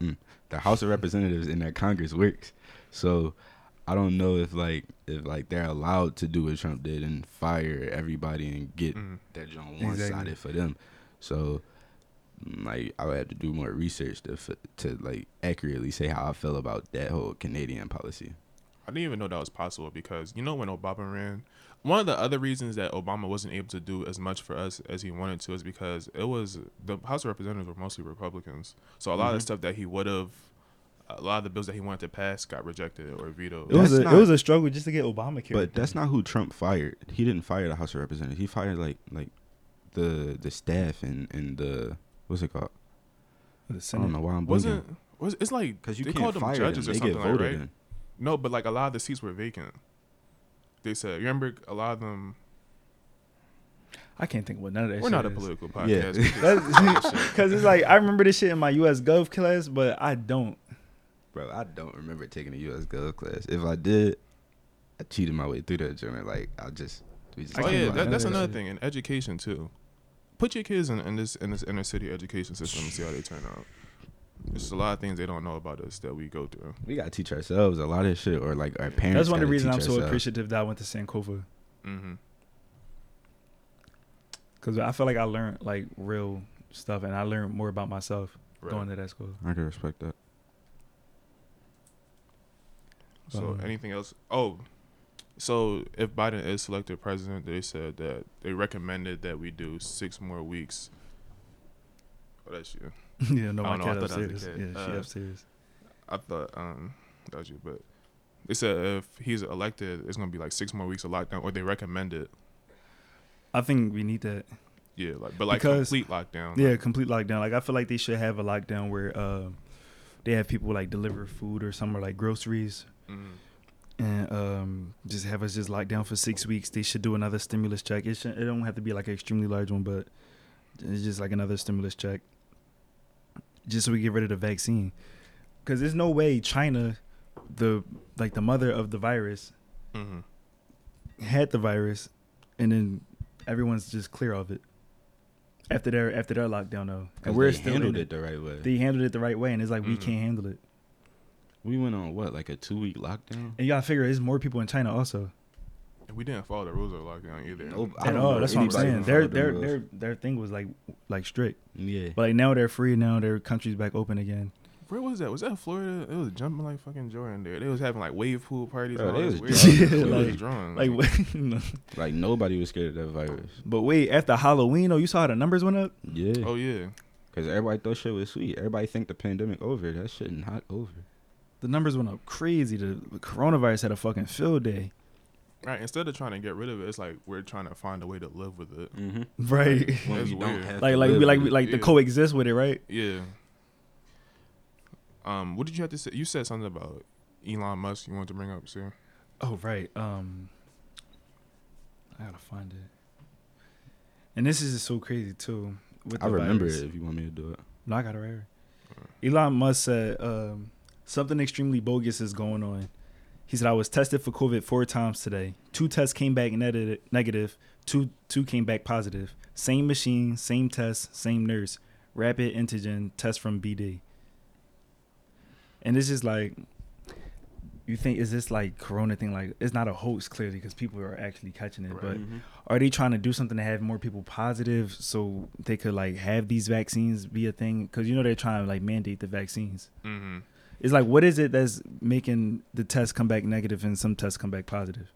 mm, the House of Representatives in their Congress works. So I don't know if like if like they're allowed to do what Trump did and fire everybody and get Mhm. that joint one sided Exactly. for them. So mm, like I would have to do more research to f- to like accurately say how I feel about that whole Canadian policy. I didn't even know that was possible because you know when Obama ran, one of the other reasons that Obama wasn't able to do as much for us as he wanted to is because it was the House of Representatives were mostly Republicans. So a lot of the Mhm. stuff that he would have, a lot of the bills that he wanted to pass got rejected or vetoed. it was That's a not- it was a struggle just to get Obamacare. But that's not who Trump fired. He didn't fire the House of Representatives. He fired like like the the staff and and the what's it called? the I don't know why I'm wasn't was it's like Because you they can't called them fire judges them. or They get something like voted right? in. No, but like a lot of the seats were vacant. They said, remember a lot of them. I can't think of what none of that. We're shit not a is. political Yeah. podcast. We (laughs) just- Because (laughs) it's like I remember this shit in my U.S. Gov class, but I don't. Bro, I don't remember taking a U.S. Gov class. If I did, I cheated my way through that journal. Like I just, we just oh yeah, that, that's another shit. thing in education too. Put your kids in, in this in this inner city education system and see how they turn out. There's a lot of things they don't know about us that we go through. we gotta teach ourselves a lot of shit, or like our parents. That's one of the reasons I'm teach so ourselves. appreciative that I went to Sankofa hmm because I feel like I learned like real stuff and I learned more about myself Right. going to that school. I can respect that. So Um, anything else? Oh, so if Biden is selected president, they said that they recommended that we do six more weeks. Oh, that's you. (laughs) yeah, no, I my know, cat was upstairs. Yeah, kid. she Uh, upstairs. I thought um that was you, but they said if he's elected, it's gonna be like six more weeks of lockdown, or they recommend it. I think we need that. Yeah, like but like Because- complete lockdown. Yeah, like- complete lockdown. Like I feel like they should have a lockdown where uh, they have people like deliver food or somewhere like groceries Mhm. And um, just have us just locked down for six weeks. They should do another stimulus check. It should, it don't have to be like an extremely large one, but it's just like another stimulus check, just so we get rid of the vaccine. Because there's no way China, the like the mother of the virus, Mhm. had the virus, and then everyone's just clear of it after their after their lockdown though, and we're they still handled it the right way. They handled it the right way, and it's like we Mhm. can't handle it. We went on what like a two week lockdown. And you gotta figure there's more people in China also. And we didn't follow the rules of lockdown either. Nope. I At all. know That's what I'm saying. who Their the their rules. their their thing was like like strict, Yeah. but like now they're free. Now their country's back open again. Where was that? Was that Florida? It was jumping like fucking Jordan there. They was having like wave pool parties. Bro, all they was weird drunk. shit. They was Like- Like, (laughs) wait, Like nobody was scared of that virus. but wait, after Halloween, oh, you saw how the numbers went up. Yeah. oh yeah. Cause everybody thought shit was sweet. Everybody think the pandemic over. That shit not over. The numbers went up crazy. The, the coronavirus had a fucking field day. Right. Instead of trying to get rid of it, it's like we're trying to find a way to live with it. Mm-hmm. Right. When That's you don't weird. have like to like we live like with we it. like to coexist with it, right? Yeah. Um, what did you have to say? You said something about Elon Musk. You wanted to bring up, sir? Oh right. Um, I gotta find it. And this is just so crazy too. With I the remember virus. it if you want me to do it. No, I got it right. Elon Musk said um, something extremely bogus is going on. He said I was tested for COVID four times today. Two tests came back neg- negative. Two two came back positive. Same machine, same test, same nurse. Rapid antigen test from BD. And it's just like, you think is this like Corona thing? Like it's not a hoax clearly because people are actually catching it, Right. but Mhm. are they trying to do something to have more people positive so they could like have these vaccines be a thing because you know they're trying to like mandate the vaccines Mm-hmm. It's like what is it that's making the tests come back negative and some tests come back positive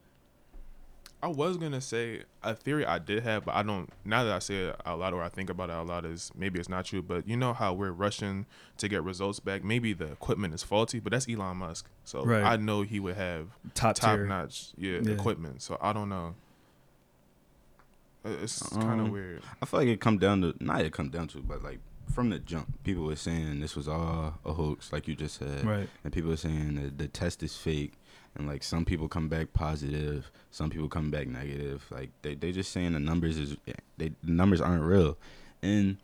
I was gonna say a theory I did have, but I don't. Now that I say it out loud or I think about it out loud, is maybe it's not true. But you know how we're rushing to get results back. Maybe the equipment is faulty, but that's Elon Musk, so Right. I know he would have top, top tier notch, yeah, Yeah. equipment. So I don't know. It's kind of Um, weird. I feel like it come down to not it come down to, but like from the jump, people were saying this was all a hoax, like you just said, right and people were saying that the test is fake, and like some people come back positive, some people come back negative. Like they they just saying the numbers is they the numbers aren't real, and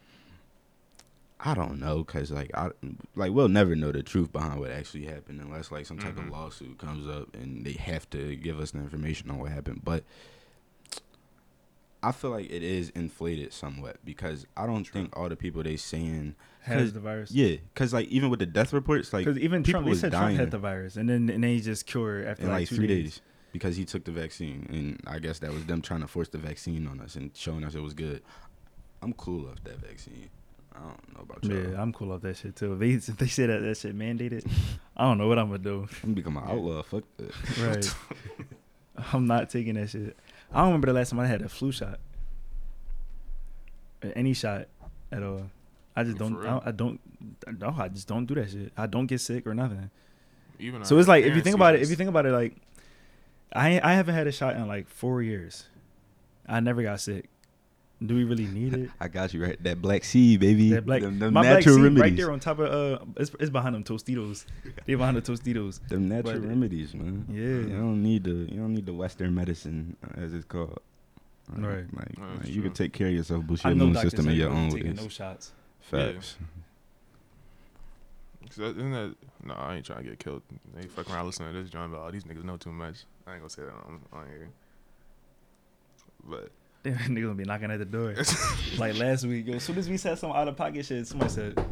I don't know, cause like I like we'll never know the truth behind what actually happened unless like some type Mhm. of lawsuit comes up and they have to give us the information on what happened. But I feel like it is inflated somewhat because I don't True. think all the people they saying has the virus yeah, cause like even with the death reports, like because even Trump they said Trump had the virus and then and then he just cured after like, like two three days. days. because he took the vaccine, and I guess that was them trying to force the vaccine on us and showing us it was good. I'm cool off that vaccine. I don't know about y'all. Yeah, I'm cool off that shit too. If they, if they say that that shit mandated, I don't know what I'm gonna do. I'm gonna become an outlaw. Fuck that. Right. (laughs) I'm not taking that shit. I don't remember the last time I had a flu shot. Any shot at all. I just don't. I don't, I don't. No, I just don't do that shit. I don't get sick or nothing. Even So it's like if you think about it, if you think about it, like I I haven't had a shot in like four years. I never got sick. Do we really need it? (laughs) I got you right. That black seed, baby. That black, them, them my black seed remedies. right there on top of uh, it's, it's behind them Tostitos. They behind the Tostitos. them natural but- remedies, man. Yeah. You don't need the you don't need the Western medicine uh, as it's called. Right. Like, No, like, you can take care of yourself, boost I your know immune doctors system in your own taking ways. no shots. Facts. So that- isn't that no? I ain't trying to get killed. They fuck around listening to this John, but all these niggas know too much. I ain't gonna say that on, on here. But Damn, (laughs) niggas gonna be knocking at the door. (laughs) like last week, yo, as soon as we said some out of pocket shit, somebody said,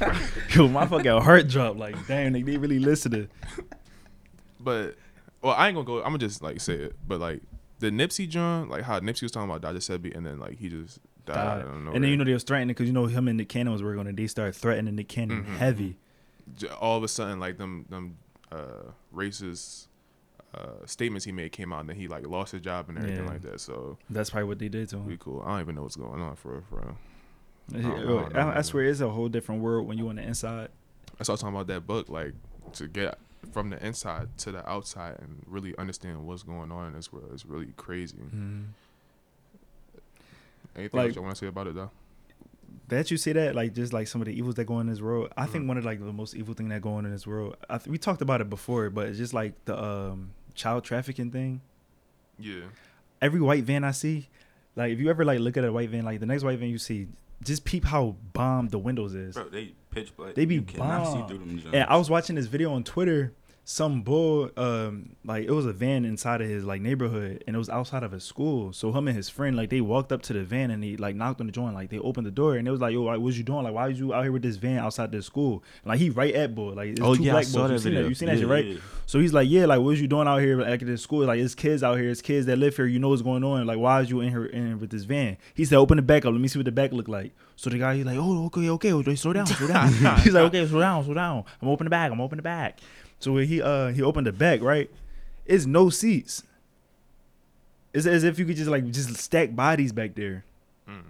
(laughs) "Yo, my fucking heart dropped." Like, damn, they, they really listening. but well, I ain't gonna go. I'm gonna just like say it. But like the Nipsey John, like how Nipsey was talking about Dr. Sebi, and then like he just died. Died. I don't know. And then you know they was threatening because you know him and Nick Cannon was working on it. They started threatening Nick Cannon Mhm. heavy. all of a sudden like them them uh, racist uh, statements he made came out, and then he like lost his job and everything Yeah. like that. So That's probably what they did to we him. cool. I don't even know what's going on for real, for real. I, don't- I don't I, I swear, it's a whole different world when you on the inside. I started talking about that book, like to get from the inside to the outside and really understand what's going on in this world is really crazy. Anything Like- else you want to say about it though? That you say that, like just like some of the evils that go in this world. I think Mhm. one of like the most evil thing that go on in this world. I th- we talked about it before, but it's just like the um, child trafficking thing. Yeah, every white van I see, like if you ever like look at a white van, like the next white van you see, just peep how bombed the windows is. Bro, they pitch black. They be You cannot see bomb. through them And I was watching this video on Twitter. Some bull, um, like it was a van inside of his like neighborhood, and it was outside of his school. So him and his friend, like they walked up to the van and he like knocked on the joint, like they opened the door, and it was like, "Yo, like, what you doing? Like, why was you out here with this van outside the school?" Like he right at bull, like it's Oh two yeah, I black saw boys. that You seen video. that? You seen that shit, right? yeah. So he's like, yeah, like what you doing out here like at this school? Like it's kids out here, it's kids that live here. You know what's going on. Like why is you in here in here with this van? He said, open the back up. Let me see what the back look like. So the guy he's like, oh okay okay, okay slow down slow down. (laughs) he's like, (laughs) okay slow down slow down. I'm open the back. I'm open the back. So when he uh he opened the back right, it's no seats. It's as if you could just like just stack bodies back there. Mm.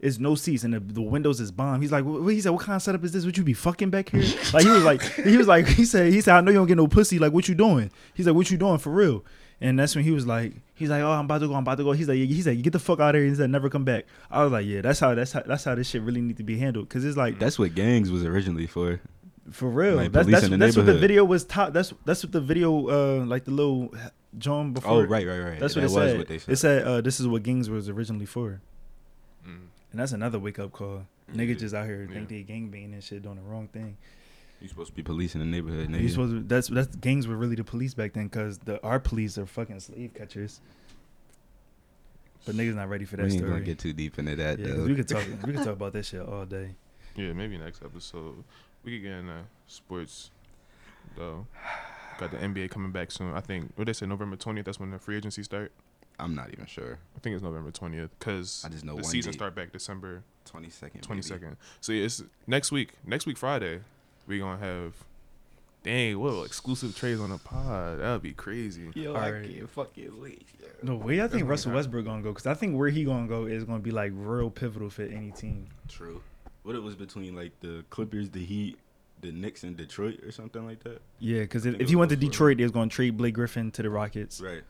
It's no seats and the, the windows is bomb. He's like, what, he said, what kind of setup is this? Would you be fucking back here? (laughs) like he was like, he was like, he said, he said, I know you don't get no pussy. Like what you doing? He's like, what you doing for real? And that's when he was like, he's like, oh, I'm about to go, I'm about to go. He's like, he's like, get the fuck out of here. He's like, never come back. I was like, yeah, that's how that's how that's how this shit really need to be handled. Cause it's like That's what gangs was originally for. For real. like that's that's, that's what the video was top. That's that's what the video uh like the little John before. Oh, right, right, right. That's what that it was said. what they said. It said uh, this is what gangs was originally for, Mm. and that's another wake up call. Yeah. Niggas just out here Yeah. think they gang banging and shit doing the wrong thing. you supposed to be policing the neighborhood. Nigga. You Nigga. supposed to, that's that's gangs were really the police back then because the our police are fucking slave catchers. But niggas not ready for we that ain't story. gonna get too deep into that yeah, 'cause though. we could talk (laughs) we could talk about that shit all day. Yeah, maybe next episode we could get into sports though. Got the NBA coming back soon. I think what they say November twentieth. That's when the free agency start. I'm not even sure. I think it's November twentieth because I just know the one season date. start back December Twenty second. twenty second. So yeah, it's next week. Next week Friday, we gonna have. Dang, whoa! Exclusive trades on the pod. That would be crazy. Yo, I I Alright. can't fucking wait. No way, I think gonna Russell. Westbrook gonna go because I think where he gonna go is gonna be like real pivotal for any team. True. What it was between like the Clippers, the Heat, the Knicks, and Detroit, or something like that. Yeah, because if, if he went to. Detroit, they was gonna trade Blake Griffin to the Rockets. Right.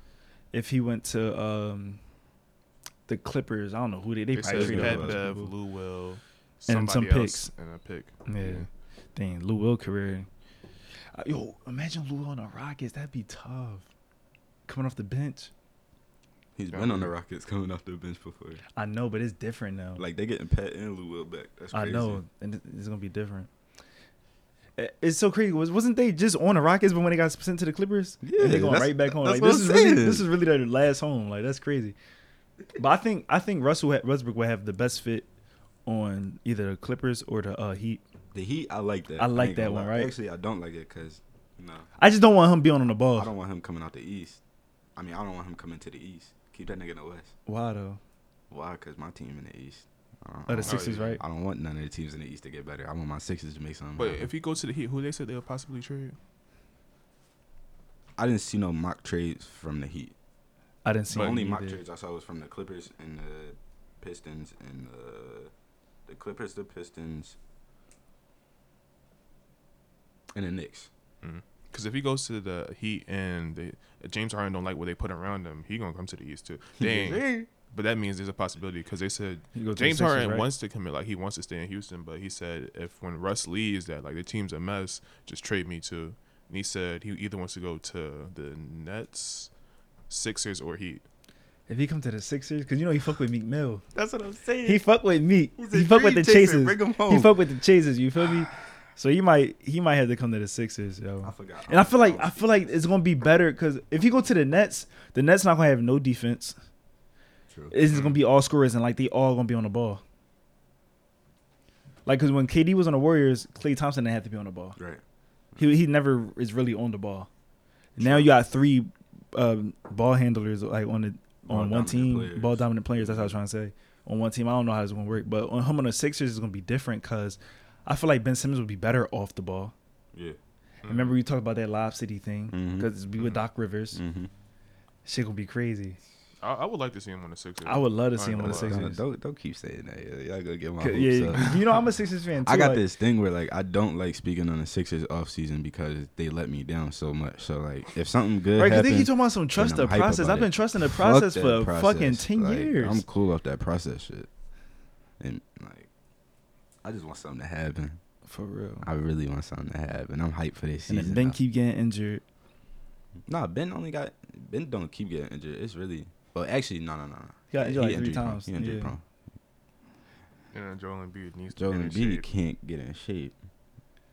If he went to um the Clippers, I don't know who they they, They probably said traded Pat all Pat Bev. Lou Will, And some somebody picks. and a pick. Yeah. Dang, Lou Will career. Uh, yo, imagine Lou on the Rockets. That'd be tough. Coming off the bench. He's been on the Rockets coming off the bench before. I know, but it's different now. Like they getting Pat and Lou Will back. That's I know, and it's gonna be different. It's so crazy. Was wasn't they just on the Rockets, but when they got sent to the Clippers, Yeah, and they going right back home. Like this is I'm really saying. this is really their last home. Like that's crazy. But I think I think Russell ha- Westbrook would have the best fit on either the Clippers or the uh, Heat. The Heat, I like that. I like ain't that one, lie. right? Actually, I don't like it because no, I just don't want him being on the ball. I don't want him coming out the East. I mean, I don't want him coming to the East. Keep that nigga in the West. Why though? Why? Because my team in the East. I Oh, the don't- Sixers, yeah. right? I don't want none of the teams in the East to get better. I want my Sixers to make something. But happen. if he goes to the Heat, who they said they'll possibly trade? I didn't see no mock trades from the Heat. I didn't see The him only mock trades I saw was from the Clippers and the Pistons and the the Clippers, the Pistons, and the Knicks. Mm-hmm. Because if he goes to the Heat and they, James Harden don't like what they put around him, he gonna come to the East too. (laughs) Dang. But that means there's a possibility because they said He go the James Sixers, Harden right? wants to commit, like he wants to stay in Houston, but he said if when Russ leaves, that like the team's a mess, just trade me too. And he said he either wants to go to the Nets, Sixers, or Heat. If he come to the Sixers, because you know he fuck with Meek Mill. That's what I'm saying. He fuck with Meek. He's He fuck with the. Chasers. Bring him He fuck with the Chasers. You feel me? (sighs) (sighs) (sighs) So he might he might have to come to the Sixers, yo. I forgot. And I feel like I feel like it's gonna be better because if you go to the Nets, the Nets not gonna have no defense. True. It's just gonna be all scorers and like they all gonna be on the ball. Like because when KD was on the Warriors, Klay Thompson didn't have to be on the ball. Right. He he never is really on the ball. Now you got three um, ball handlers like on the Ball on one team, players. ball dominant players. That's what I was trying to say. On one team, I don't know how it's gonna work, but on him on the Sixers is gonna be different because I feel like Ben Simmons would be better off the ball. Yeah. Remember we talked about that Lob City thing because we with Doc Rivers. Mm-hmm. Shit gonna be crazy. I, I would like to see him on the Sixers. I would love to see him on the Don't- Sixers. Don't don't keep saying that. Yeah, Y'all gonna get my hopes Yeah, up. you know I'm a Sixers fan (laughs) too. I got like- this thing where like I don't like speaking on the Sixers off season because they let me down so much. So like if something good Right, because they happens, keep talking about some trust the process. I've been it. trusting the process that for process. fucking ten Like, years. I'm cool off that process shit, and like I just want something to happen. for real. I really want something to happen. I'm hyped for this And season. then Ben now. keep getting injured. Nah, Ben only got Ben don't keep getting injured. It's really well actually no no no. no. He got injured like three injury prone. times. He injury Yeah. prone. And then Joel Embiid needs to Joel Embiid shape. can't get in shape.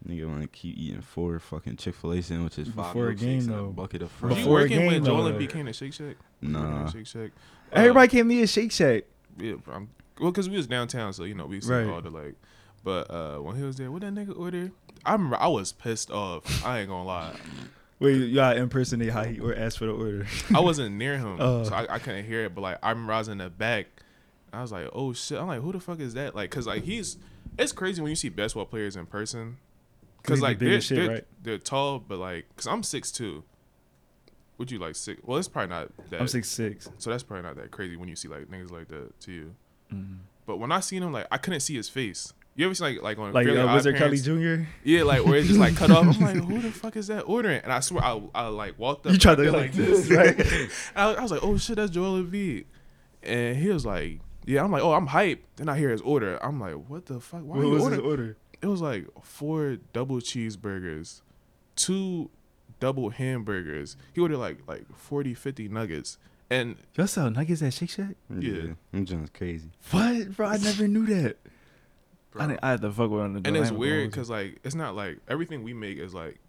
Nigga want to keep eating four fucking Chick Fil A sandwiches, five Before a milkshakes, game, and a bucket of Were fries. you Before a working game, when Joel though. Embiid came to Shake Shack? Nah. Shake Shack. Everybody um, came to me at Shake Shack. Yeah, bro, I'm, well, cause we was downtown, so you know we see Right. all the like. But uh when he was there, what that nigga order? I remember I was pissed off. I ain't gonna lie. Wait, you gotta impersonate how he or ask for the order. I wasn't near him, (laughs) Oh. so I, I couldn't hear it. But like I remember I was in the back. I was like, oh shit. I'm like, who the fuck is that? Like, cause like he's. It's crazy when you see basketball players in person. Cause like they're, shit, they're, right? they're tall, but like, cause I'm six two. Would you like six? Well, it's probably not that. I'm six six. So that's probably not that crazy when you see like niggas like that to you. Mm. But when I seen him, like I couldn't see his face. You ever seen like like on Like Fairly uh, Wizard Kelly Jr. Yeah, like where it's just like cut off. I'm like, (laughs) who the fuck is that ordering? And I swear, I, I like walked up. You tried to I like this, right? (laughs) I, I was like, oh shit, that's Joel Embiid. And he was like, yeah. I'm like, oh, I'm hyped. Then I hear his order. I'm like, what the fuck? Why What was ordering? his order? It was like four double cheeseburgers, two double hamburgers. He ordered like like 40, 50 nuggets. And Y'all sell nuggets at Shake Shack? Yeah. I'm just crazy. What, bro? I never knew that. Bro, I, didn't, I had to fuck with on the. and it's weird because like it's not like everything we make is like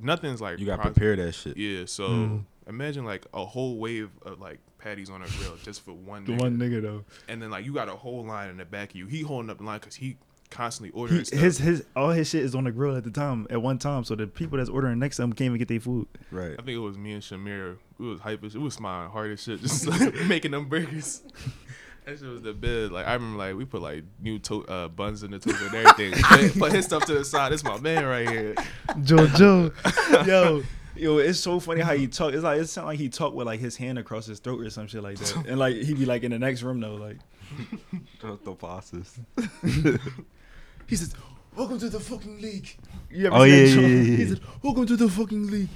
nothing's like You got to prepare that shit. Yeah, so Mm. imagine like a whole wave of like patties on a grill just for one. The nigga. one nigga though. and then like you got a whole line in the back of you. He holding up the line because he constantly He, ordering stuff. his his all his shit is on the grill at the time at one time, so the people that's ordering next to him can't even get their food. Right. I think it was me and Shamir. It was hype. It was smiling hard as shit, just like, (laughs) making them burgers. That shit was the bid. Like I remember, like we put like new to- uh, buns in the toast and everything. (laughs) put, put his stuff to the side. It's my man right here. Jojo, (laughs) yo, yo, it's so funny how he talk. It's like it sound like he talk with like his hand across his throat or some shit like that, and like he be like in the next room though, like the bosses. (laughs) he says, "Welcome to the fucking league." You ever Oh, see that yeah, yeah, yeah, He said, "Welcome to the fucking league."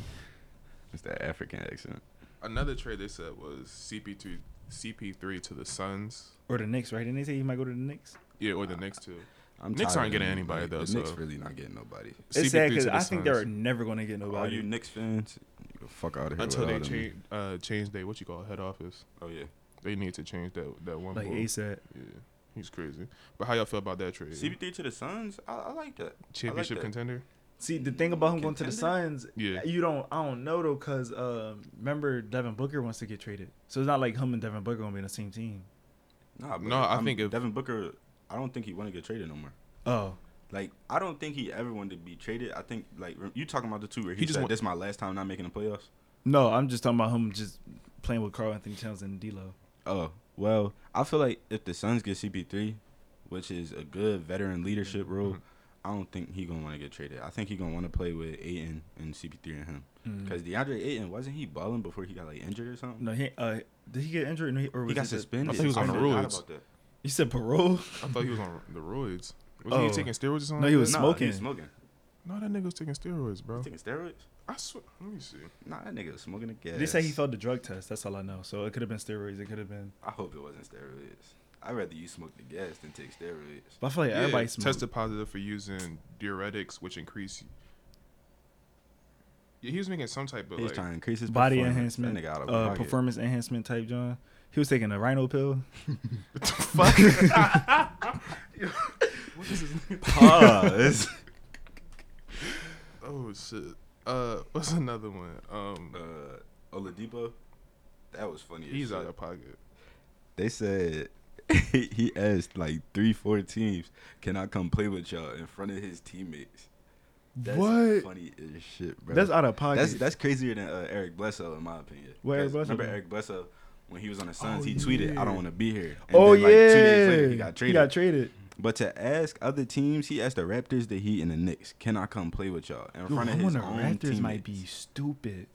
It's that African accent. Another trade they said was CP2, CP3 to the Suns. Or the Knicks, right? Didn't they say he might go to the Knicks? Yeah, or the Knicks too. I'm Knicks aren't getting anybody, Like, though, The Knicks really not getting nobody. It's CP3 because to the I think they're never gonna get All nobody. you Knicks fans, you can fuck out of here. until they all change uh change their what you call head office. Oh yeah. They need to change that that one. like bull. ASAP. Yeah, he's crazy. But how y'all feel about that trade? CP3 to the Suns. I, I like that. Championship that. contender. See, the thing about him going to the Contender? Suns, Yeah. you don't, I don't know though, cause um, remember Devin Booker wants to get traded, so it's not like him and Devin Booker gonna be in the same team. Nah, No, I I'm- think if- Devin Booker, I don't think he want to get traded no more. Oh, Like, I don't think he ever wanted to be traded. I think, like, you talking about the two where he, He just said, want- "This is my last time not making the playoffs." no, I'm just talking about him just playing with Karl-Anthony Towns and D'Lo. Oh well, I feel like if the Suns get CP3, which is a good veteran leadership role, Mhm. I don't think he gonna want to get traded. I think he gonna want to play with Ayton and CP3 and him. Because DeAndre Ayton wasn't he balling before he got like injured or something? No, he uh, did he get injured or, he, or was he got it suspended. I thought he was on the roids. about that. You said parole? I thought he was on the roids. Was Oh. he taking steroids or something? No, he was that? Nah, smoking. He was smoking. No, that nigga was taking steroids, bro. He taking steroids? I swear. Let me see. Nah, that nigga was smoking a gas. They say he failed the drug test. That's all I know. So it could have been steroids. It could have been. I hope it wasn't steroids. I'd rather you smoke the gas than take steroids. But I feel like Yeah, everybody smoked. tested positive for using diuretics, which increase. Yeah, he was making some type of He was like. trying to increase his body enhancement, That nigga out of uh, performance enhancement type John. He was taking a rhino pill. (laughs) What the fuck. (laughs) what is his? (laughs) Pause. Oh shit. Uh, what's another one? Um, uh, Oladipo. That was funny. he's shit. out of pocket. They said (laughs) he asked like three, four teams, "Can I come play with y'all in front of his teammates?" That's What? funny as shit, bro. That's out of pocket. that's that's crazier than uh, Eric Bledsoe, in my opinion. What Eric Bledsoe Remember? Eric Bledsoe when he was on the Suns? Oh, he tweeted, yeah. "I don't want to be here." And oh then, like, yeah, two days later, he got traded. He got traded. But to ask other teams, he asked the Raptors, the Heat, and the Knicks, "Can I come play with y'all in Yo, front of his on the own Raptors teammates?" might be stupid.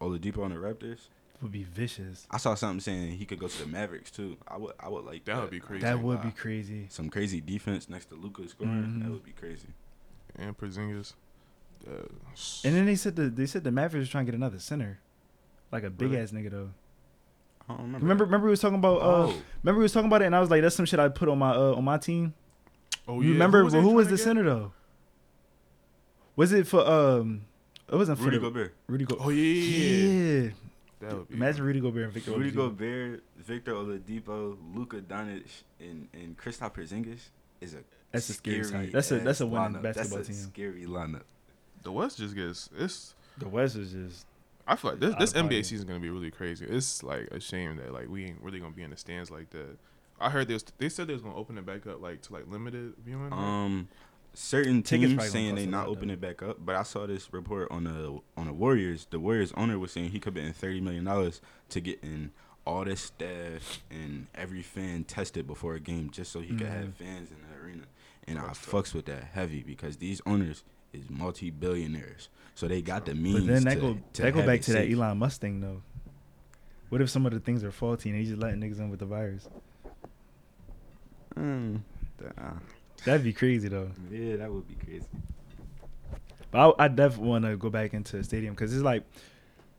Oladipo on the Raptors. Would be vicious. I saw something saying he could go to the Mavericks too. I would, I would like That that. would be crazy. That would Wow. be crazy. Some crazy defense next to Luka scoring. Mhm. That would be crazy. And Porzingis. Uh, And then they said the they said the Mavericks were trying to get another center, like a big Really? ass nigga though. I don't remember. Remember, that. remember we was talking about. Uh, Oh, remember we was talking about it, and I was like, "That's some shit I put on my uh, on my team." oh you yeah. remember? was Who, who was the to center though? Was it for um? It wasn't for Rudy the, Gobert. Rudy get? Go. Oh yeah. yeah. Yeah. That would be. Imagine Rudy Gobert and Victor. Rudy Oladipo. Gobert, Victor Oladipo, Luka Doncic, and and Kristaps Porzingis is a That's a scary scary. That's a- that's a winning lineup. basketball that's a team. Scary lineup. The West just gets it's. The West is just. I feel like this Out this NBA season is gonna be really crazy. It's like a shame that like we ain't really gonna be in the stands like that. I heard they was, they said they was gonna open it back up like to like limited viewing. right? Um, certain Tickets teams probably gonna saying cost they a not lot, open though. it back up, but I saw this report on the on the Warriors. The Warriors owner was saying he could be in thirty million dollars to get in all the staff and every fan tested before a game, just so he could have Mhm. fans in the arena. And I fucks with that heavy because these owners is multi billionaires, so they got the means. But then that to, go to that go have back it to that safe. Elon Musk thing though. What if some of the things are faulty and he's just letting niggas in with the virus? Mm. That'd be crazy though. Yeah, that would be crazy. But I, I definitely want to go back into the stadium because it's like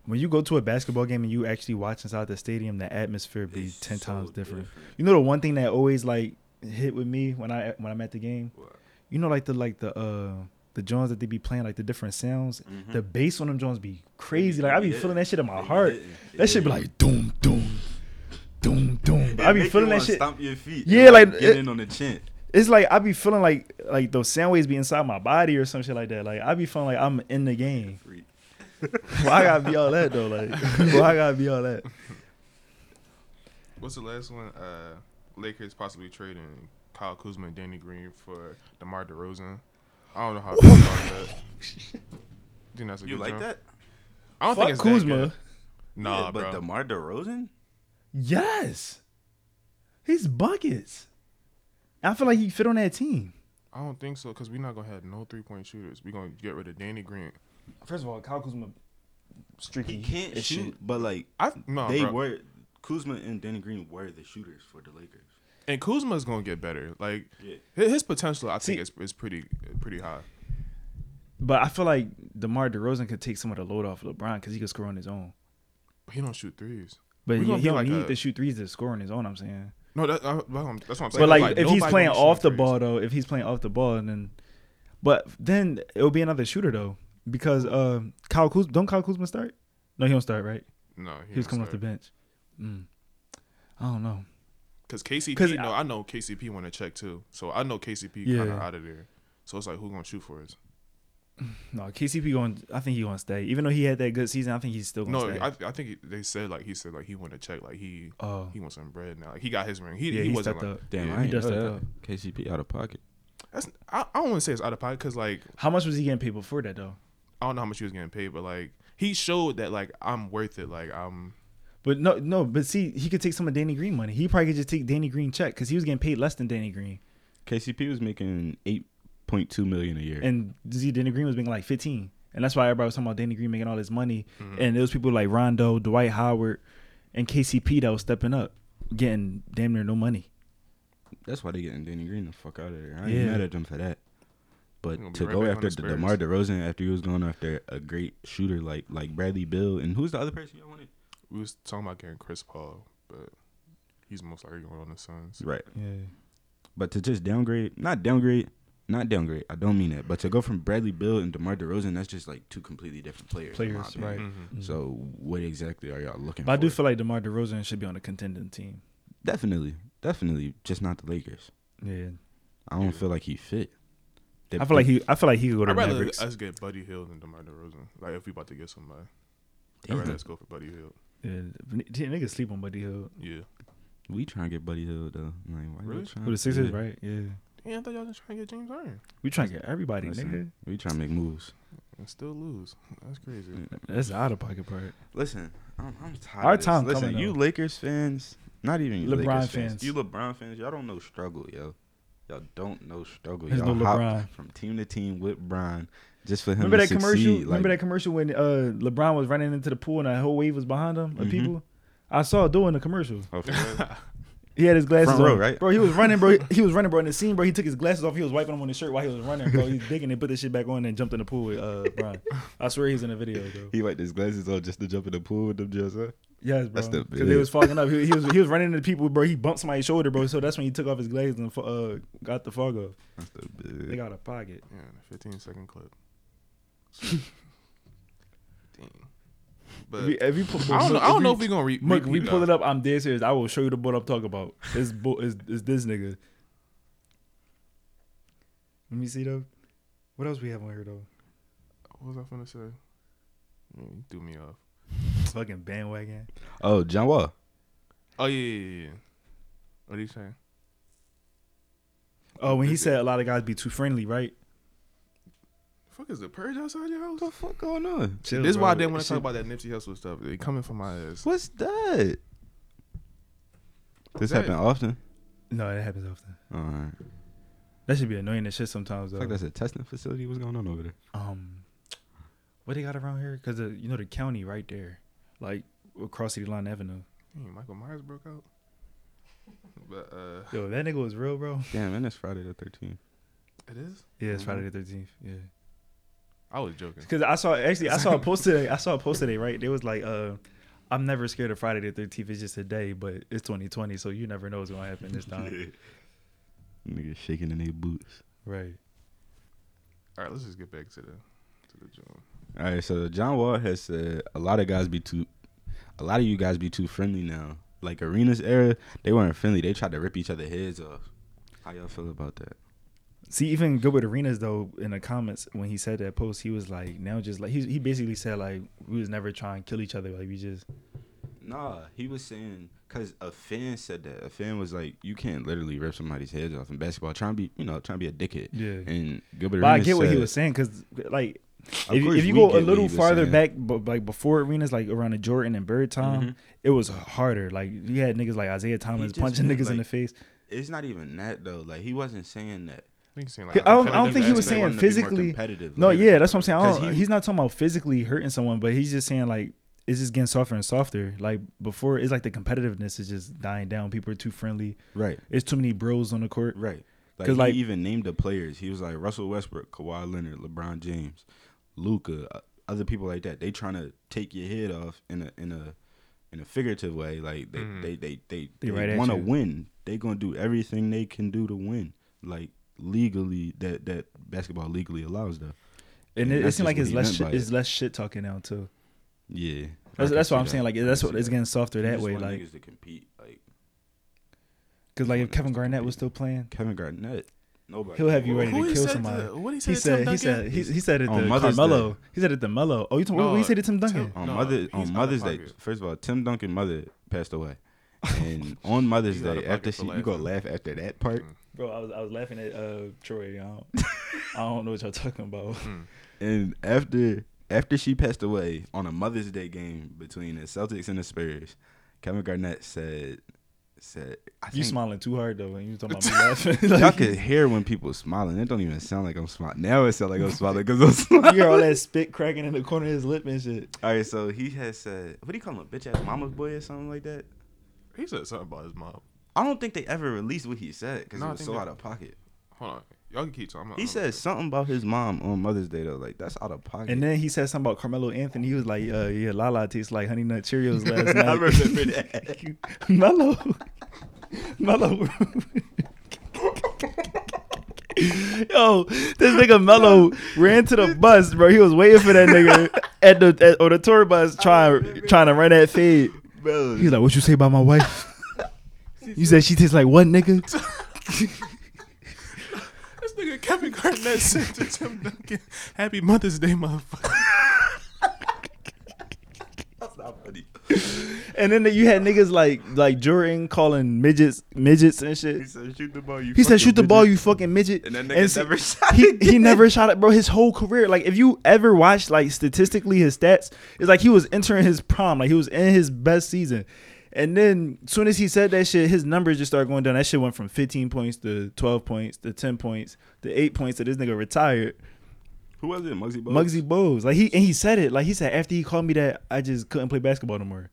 when you go to a basketball game and you actually watch inside the stadium, the atmosphere be It's ten so times different. different. You know the one thing that always like hit with me when I when I'm at the game. What? You know like the like the uh the Jones that they be playing like the different sounds. Mhm. The bass on them Jones be crazy. Like I be Yeah. feeling that shit in my heart. hitting. That shit be like doom doom doom doom. I be feeling that shit. Stomp your feet. Yeah, and, like, get it- in on the chin. It's like I be feeling like like those sound waves be inside my body or some shit like that. Like I be feeling like I'm in the game. Why I gotta be all that though? Like (laughs) why I gotta be all that? What's the last one? Uh, Lakers possibly trading Kyle Kuzma and Danny Green for DeMar DeRozan. I don't know how I feel about that. You (laughs) think that's a You good like jump? that? I don't Fuck think it's Kuzma. That good. Nah, yeah, but bro. DeMar DeRozan? Yes. He's buckets. I feel like he fit on that team. I don't think so because we're not gonna have no three point shooters. We're gonna get rid of Danny Green. First of all, Kyle Kuzma streaky. He can't as shoot, shit. but like I no, they bro. were Kuzma and Danny Green were the shooters for the Lakers. and Kuzma's gonna get better. Like Yeah. his, his potential, I think See- is is pretty pretty high. But I feel like DeMar DeRozan could take some of the load off LeBron because he could score on his own. But he don't shoot threes. But We he, gonna he be don't like need a- to shoot threes to score on his own. I'm saying. No, that, that's what I'm saying. But like, if he's playing off the ball though, if he's playing off the ball, and then, but then it'll be another shooter though because uh, Kyle Kuzma don't Kyle Kuzma start? No, he don't start right. no, He, was coming off the bench. Mm. I don't know. Because KCP, 'Cause no, I- I know KCP want to check too. So I know KCP Yeah. kind of out of there. So it's like, who gonna shoot for us? No, KCP going. I think he gonna stay. Even though he had that good season, I think he's still gonna No, stay. I, I think he- they said like he said like he want to check like he oh, he wants some bread now. Like he got his ring. He yeah, he, he, wasn't stepped like up. Damn, Yeah, I he ain't does know step that. up. KCP out of pocket. that's I, I don't want to say it's out of pocket because like How much was he getting paid before that though? I don't know how much he was getting paid, but like he showed that like I'm worth it. Like I'm But no, no. But see, he could take some of Danny Green money. He probably could just take Danny Green check because he was getting paid less than Danny Green, KCP was making eight point two million a year. and see, Danny Green was making like fifteen, and that's why everybody was talking about Danny Green making all this money. Mhm. And there was people like Rondo, Dwight Howard, and KCP that was stepping up, getting damn near no money. That's why they getting Danny Green the fuck out of there. I ain't Yeah. mad at them for that. But gonna right go after the the Spurs. DeMar DeRozan after he was going after a great shooter like like Bradley Beal and who's the other person y'all wanted? we was talking about getting Chris Paul, but he's most likely going on the Suns. Right. Yeah, But to just downgrade, not downgrade, not downgrade. I don't mean that. But to go from Bradley Beal and DeMar DeRozan, that's just like two completely different players. Players, opinion. right. Mhm. So what exactly are y'all looking but I do feel like DeMar DeRozan should be on a contending team. definitely, definitely, just not the Lakers. Yeah, I don't Yeah. feel like he fit. They- I feel like he. I feel like he could go to I'd rather Mavericks. us get Buddy Hield than DeMar DeRozan. Like if we about to get somebody, I'd Damn. rather us go for Buddy Hield. Yeah, niggas sleep on Buddy Hield. Yeah. we trying to get Buddy Hield though. Like, why Really? trying- Who the Sixers, Yeah. right? Yeah, Yeah, I thought y'all just trying to get James Harden we trying to get everybody, Listen, nigga. We trying to make moves. and still lose. That's crazy. That's out of pocket part. Listen, I'm, I'm tired. Our of this. time Listen, coming, you though. Lakers fans, not even you LeBron Lakers fans. You LeBron fans, y'all don't know struggle, yo. Y'all don't know struggle. There's y'all no hop LeBron. from team to team with Brian just for him Remember to that commercial? succeed. Remember that commercial when uh, LeBron was running into the pool and the whole wave was behind him of Mhm. people? I saw it doing the commercial. oh, for real? (laughs) He had his glasses Front row, on, right? Bro, he was running, bro. (laughs) He was running, bro. In the scene, bro, he took his glasses off. He was wiping them on his shirt while he was running, bro. He's digging and put this shit back on and jumped in the pool with uh, Brian. I swear he's in the video, bro. he wiped his glasses on just to jump in the pool with them just huh? Yes, bro. That's the Because they was fogging up. He, he was he was (laughs) running into people, bro. He bumped somebody's shoulder, bro. So that's when he took off his glasses and uh, got the fog off. That's the They got a pocket. Yeah, the 15 second clip. (laughs) Dang. But If you, if you put, I don't know. I don't know if we gonna re- Look, repeat we pull that. Uh, it up. I'm dead serious. I will show you the boat I'm talking about. It's bo- is is this nigga. Let me see though. What else we have on here though? What was I finna say? Mm, you threw me off. Fucking bandwagon. Oh, John Wall. Oh yeah, yeah, yeah, yeah. What are you saying? Oh, when he said a lot of guys be too friendly, right? Fuck is the purge outside your house? What the fuck going on? Chill, this is why I didn't want to talk about that Nipsey Hussle stuff. They coming for my ass. What's that? This That- happen often. No, that happens often. All right. That should be annoying as shit sometimes I though. like that's a testing facility. What's going on over there? um, what they got around here? Cause the, you know the county right there, like across City Line Avenue. Dang, Michael Myers broke out. (laughs) But uh, Yo, that nigga was real, bro. Damn, and it's Friday the 13th. it is. Yeah, it's Mhm. Friday the thirteenth. Yeah. I was joking. Because I saw actually I saw a post today. I saw a post today, right? They was like, uh, I'm never scared of Friday the thirteenth. It's just a day, but it's 2020, so you never know what's gonna happen this time. (laughs) Niggas shaking in their boots. right. All right, let's just get back to the to the joint. All right, so John Wall has said a lot of guys be too, a lot of you guys be too friendly now. Like Arenas era, they weren't friendly. They tried to rip each other heads off. How y'all feel about that? See, even Gilbert Arenas though, in the comments when he said that post, he was like, now just like he he basically said like we was never trying to kill each other. Like we just Nah, he was saying because a fan said that. A fan was like, "You can't literally rip somebody's heads off in basketball, trying to be, you know, trying to be a dickhead." yeah. And Gilbert But I Arenas get what he was saying because like if, you- if you go a little farther saying. back, but like before arenas, like around the Jordan and Bird time, Mhm. it was harder. Like you had niggas like Isaiah Thomas punching meant, niggas in the face. It's not even that though. Like he wasn't saying that. I think saying I like. a don't- I don't think he was saying wanted to be more physically- competitive. No, like- yeah, that's what I'm saying. I 'Cause don't- he- he's not talking about physically hurting someone, but he's just saying like it's just getting softer and softer. Like before, it's like the competitiveness is just dying down. People are too friendly. Right, It's too many bros on the court. right. Like 'Cause, he like- even named the players. He was like Russell Westbrook, Kawhi Leonard, LeBron James, Luka, other people like that. They trying to take your head off in a in a in a figurative way. Like they Mhm. they they they, They they, right want to win. They gonna do everything they can do to win. Like legally, that that basketball legally allows though. And And it, it seems like it's less meant shit, by it's less shit talking now too. Yeah, That's, that's what I'm see saying. Like that's what see it's getting softer He that just way. want Like niggas to compete. Like because like if Kevin Garnett was still playing, Kevin Garnett, nobody. he'll have you ready Who to kill somebody. to- what he He said? to said Tim he said Duncan? he, he said it On to Mother's Carmelo. Day. He said it to Melo. Oh, you talking, what he said it to Tim Duncan? Tim- on No, Mother on Mother's Day. First of all, Tim Duncan mother passed away, (laughs) and on Mother's He's out of Day, after for she, you gonna laugh after that part. Mm. Bro, I was I was laughing at uh Troy. I don't, I don't know what y'all talking about. Mm. And after after she passed away on a Mother's Day game between the Celtics and the Spurs, Kevin Garnett said said I You think smiling too hard though, and you talking about me (laughs) laughing. y'all like, could hear when people smiling. It don't even sound like I'm smiling. Now it sounds like I'm smiling because I'm smiling. (laughs) you hear all that spit cracking in the corner of his lip and shit. All right, so he has said, what do you call him, a bitch ass mama's boy or something like that? He said something about his mom. I don't think they ever released what he said because No, it was so they- out of pocket. Hold on, y'all can keep talking. I'm- He I'm- said something about his mom on Mother's Day though. Like that's out of pocket. And then he said something about Carmelo Anthony. He was like, uh, "Yeah, Lala tastes like Honey Nut Cheerios (laughs) last night." I remember that. Melo, (laughs) Melo. (laughs) Yo, this nigga Melo ran to the bus, bro. He was waiting for that nigga at the at, on the tour bus, trying trying to run that fade. He's like, "What you say about my wife?" You said she tastes like what, nigga? (laughs) This nigga Kevin Garnett said to Tim Duncan, "Happy Mother's Day, motherfucker." (laughs) that's not funny. And then you had niggas like like Jordan calling midgets midgets and shit. He shit. said shoot the ball. You He said, "Shoot the ball, you fucking midget." And that nigga see- never shot he it he never shot it, bro. His whole career, like if you ever watched like statistically his stats, it's like he was entering his prime, like he was in his best season. And then as soon as he said that shit, his numbers just started going down. That shit went from 15 points to 12 points to 10 points to 8 points to this nigga retired. Who was it? Muggsy Bogues? Muggsy Bogues. Like he and he said it. Like he said after he called me that, I just couldn't play basketball no more.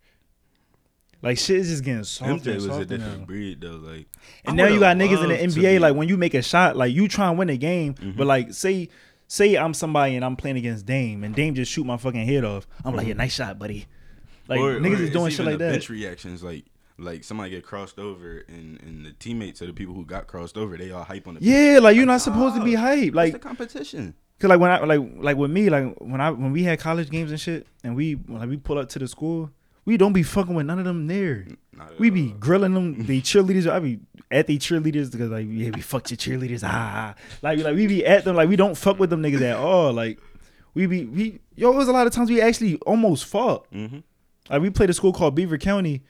Like shit is just getting softer. MJ was a different now. breed though. Like, And I now you got niggas in the NBA. Like when you make a shot, like you try and win a game, Mhm. but like say say I'm somebody and I'm playing against Dame and Dame just shoot my fucking head off. I'm like, yeah, nice shot, buddy. Like Or- niggas or is doing shit like the that. Bench reactions, like like somebody get crossed over, and and the teammates of the people who got crossed over, they all hype on the. Yeah, like you're not supposed to be hype. What's Like competition. Cause like when I like like with me like when I when we had college games and shit and we like we pull up to the school we don't be fucking with none of them there. Not We be grilling them. (laughs) The cheerleaders, I be at the cheerleaders because like yeah, we fucked your cheerleaders. Ah, like like we be at them like we don't fuck with them niggas at all. Like we be we yo, it was a lot of times we actually almost fought. Mhm. Like we played a school called Beaver County.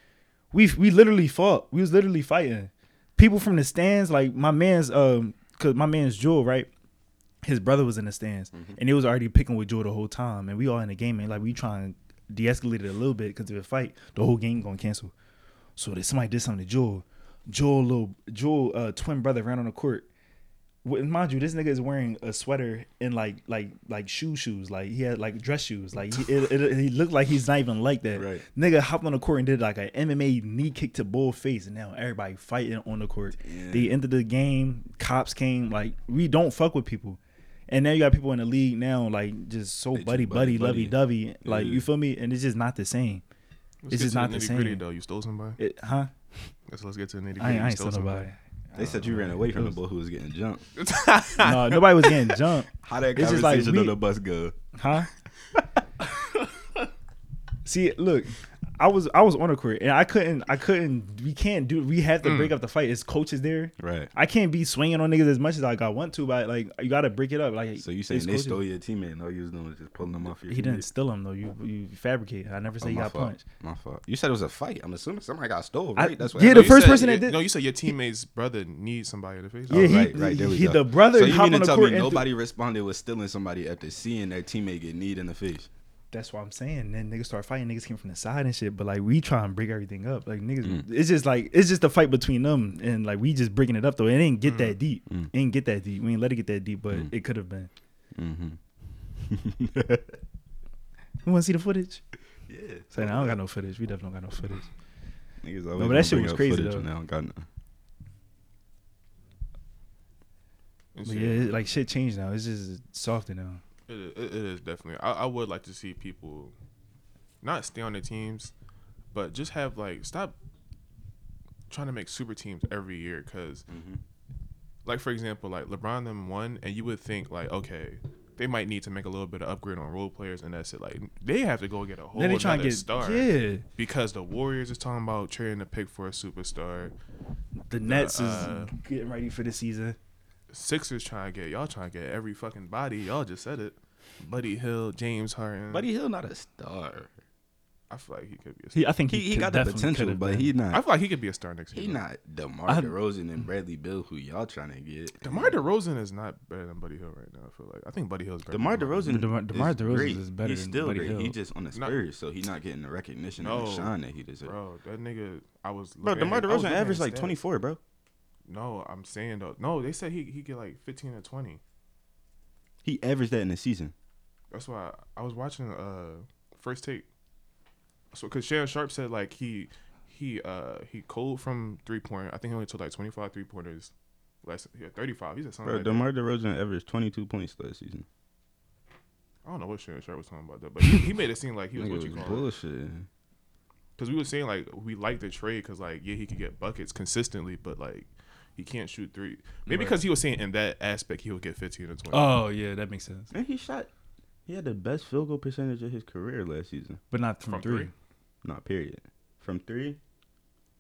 We we literally fought. We was literally fighting. People from the stands, like my man's um, cause my man's Jewel, right? His brother was in the stands, Mhm. and he was already picking with Jewel the whole time, and we all in the game, and like we trying to de-escalate it a little bit because if a fight, the whole game gonna cancel. So that somebody did something to Jewel. Joel, little Joel, uh, twin brother ran on the court. Well, mind you, this nigga is wearing a sweater and like like like shoe shoes. Like he had like dress shoes. Like he, it, it, he looked like he's not even like that. Right. Nigga hopped on the court and did like a MMA knee kick to bull face, and now everybody fighting on the court. The end of the game. Cops came. Like we don't fuck with people. And now you got people in the league now, like just so They buddy buddy, buddy-buddy. lovey dovey. Like Yeah. you feel me? And it's just not the same. Let's It's just not the the same. though. You stole somebody. It, huh? Let's let's get to the nitty I ain't, gritty. I ain't still nobody. They said you ran away from the boy who was getting jumped. (laughs) no, nobody was getting jumped. (laughs) How that It's just conversation like on we- the bus go? Huh? (laughs) See, look, I was I was on the court and I couldn't I couldn't we can't do we have to break mm. up the fight. It's coaches there. Right. I can't be swinging on niggas as much as like I want to, but like you gotta break it up. Like So you saying they coaches. stole your teammate and all you was doing was just pulling them off your He didn't steal him though. You you fabricate. I never Oh, say he my got fault. punched. My fault. You said it was a fight. I'm assuming somebody got stole, I- right? That's what yeah, happened. the first said- person that did- No, you said your teammate's brother needs somebody in the face. Oh, Yeah, he- right, right. There we he- go. the brother So you mean on to the tell court me and nobody responded with stealing somebody after seeing their teammate get kneed in the face? That's what I'm saying. Then niggas start fighting. Niggas came from the side and shit. But like we try and break everything up. Like niggas, Mm. it's just like it's just a fight between them and like we just breaking it up though. It ain't get that deep. Mm. It ain't get that deep. We ain't let it get that deep, but Mm. it could have been. Mm-hmm. (laughs) You want to see the footage? Yeah. Say, nah, I don't got no footage. We definitely don't got no footage. Niggas always but that shit was crazy, footage though. when they don't got none. It's But yeah, it, like shit changed now. It's just softer now. It is, it is definitely. I, I would like to see people not stay on the teams, but just have like stop trying to make super teams every year. Because, Mm-hmm. like for example, like LeBron them won, and you would think like, okay, they might need to make a little bit of upgrade on role players, and that's it. Like they have to go get a whole then they trying trying to get star. yeah. Because the Warriors is talking about trading a pick for a superstar. The Nets uh, is getting ready for the season. Sixers trying to get y'all trying to get every fucking body. Y'all just said it. Buddy Hield, James Harden. Buddy Hield not a star. I feel like he could be a star. He, I think He, he, he got the potential, but been. he I feel like he could be a star next year. He not DeMar I- DeRozan and Bradley Beal, who y'all trying to get. DeMar DeRozan is not better than Buddy Hield right now. I feel like I think Buddy Hield's better. DeMar than DeRozan, DeMar- DeMar is DeRozan great. is better He's than still Buddy great. Hill. He just on the Not- Spurs, so he not getting the recognition and No. the shine that he deserves. Bro, that nigga, I was. Bro, looking DeMar at- DeRozan averaged like 24, bro. No, I'm saying though. No, they said he he get like 15 or 20. He averaged that in the season. That's why I was watching uh first take. So because Shannon Sharpe said like he he uh he cold from three point. I think he only took like 25 three pointers. Less yeah 35. He said something Bro, like that. DeMar DeRozan averaged 22 points last season. I don't know what Shannon Sharpe was talking about that, but he, he made it seem like he was what you was call it. bullshit. Because we were saying like we like the trade because like yeah he could get buckets consistently, but like he can't shoot three. Maybe Right. because he was saying in that aspect he would get 15 or 20. Oh yeah, that makes sense. And he shot. He had the best field goal percentage of his career last season. But not from, From three. three? Not period. From three,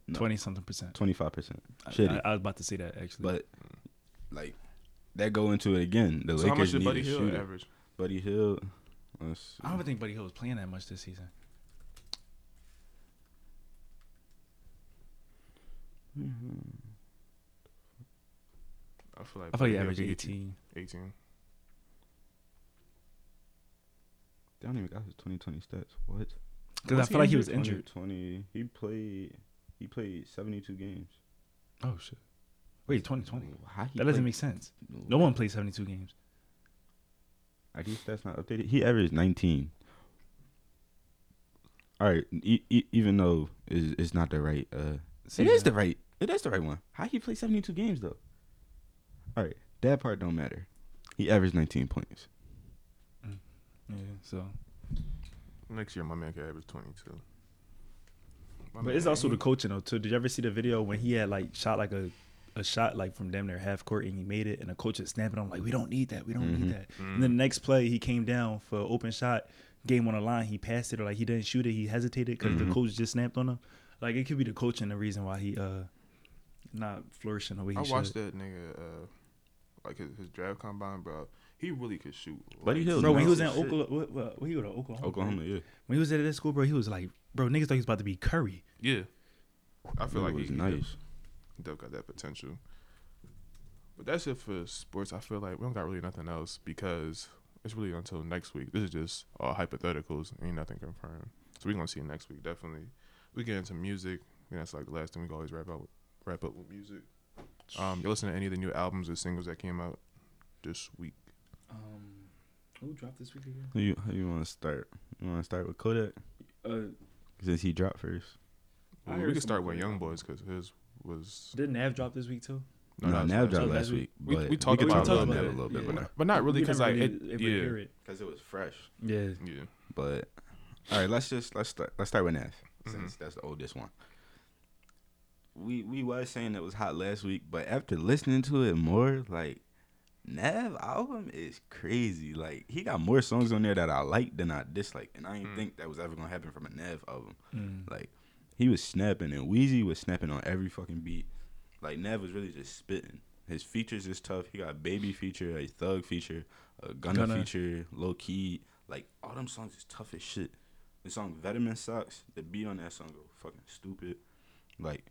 No. Twenty something percent. 25%. I, I, I was about to say that actually. But like that go into it again. The so how Lakers much did need Buddy Hield shooter. average? Buddy Hield. Let's see. I don't even think Buddy Hield was playing that much this season. I feel like I feel like he averaged could get you eighteen. 18. They don't even got his 2020 stats. What? Because I feel like he was injured. 20. He played. He played 72 games. Oh shit. Wait, twenty twenty. How he That doesn't played- make sense. No one played seventy two games. Are these that's not updated? He averaged 19. All right, e- e- even though it's, it's not the right. Uh, it is the right. It is the right one. How he played 72 games though? All right, that part don't matter. He averaged 19 points. Yeah. So, Next year, my man could average 22. My but man, it's also the coaching though too. Did you ever see the video when he had like shot like a a shot like from damn near half court and he made it and the coach is snapping on him like we don't need that we don't Mhm. need that. Mhm. And then the next play he came down for an open shot, game on the line he passed it or like he didn't shoot it he hesitated because Mhm. the coach just snapped on him. Like it could be the coaching the reason why he uh not flourishing the way he I should. watched that nigga, uh, like his, his draft combine, bro. He really could shoot. Buddy Like, Hill Bro, when he was in shit. Oklahoma, what, what, what he go to Oklahoma? Oklahoma, yeah. When he was at that school, bro, he was like, bro, niggas thought he was about to be Curry. Yeah. I feel Nigga like was he, nice. he dope got that potential. But that's it for sports. I feel like we don't got really nothing else because it's really until next week. This is just all hypotheticals. Ain't nothing confirmed. So we're gonna see it next week, definitely. We get into music. I think that's like the last thing we can always wrap up with, wrap up with music. Um, you listen to any of the new albums or singles that came out this week? Um, who dropped this week again? Who you, who you want to start? You want to start with Kodak Uh, since he dropped first. Well, we heard can start with Young. Boys because his was did Nav drop this week too? No, that was Nav dropped last last week. week. We- but we talked could about talk it a about little that a bit, little bit yeah. more but not really because like really it, able yeah, hear it. because it was fresh. Yeah. yeah. But all right, let's just let's start let's start with Nav Mm-hmm. since that's the oldest one. We we was saying it was hot last week, but after listening to it more, like Nav album is crazy. Like he got more songs on there that I like than I dislike, and I didn't Mm. think that was ever gonna happen from a Nav album. Mm. Like he was snapping, and Wheezy was snapping on every fucking beat. Like Nav was really just spitting. His features is tough. He got baby feature, a thug feature, a gunner, Gunna. feature, low key. Like all them songs is tough as shit. The song Vetement Socks, the beat on that song go fucking stupid. Like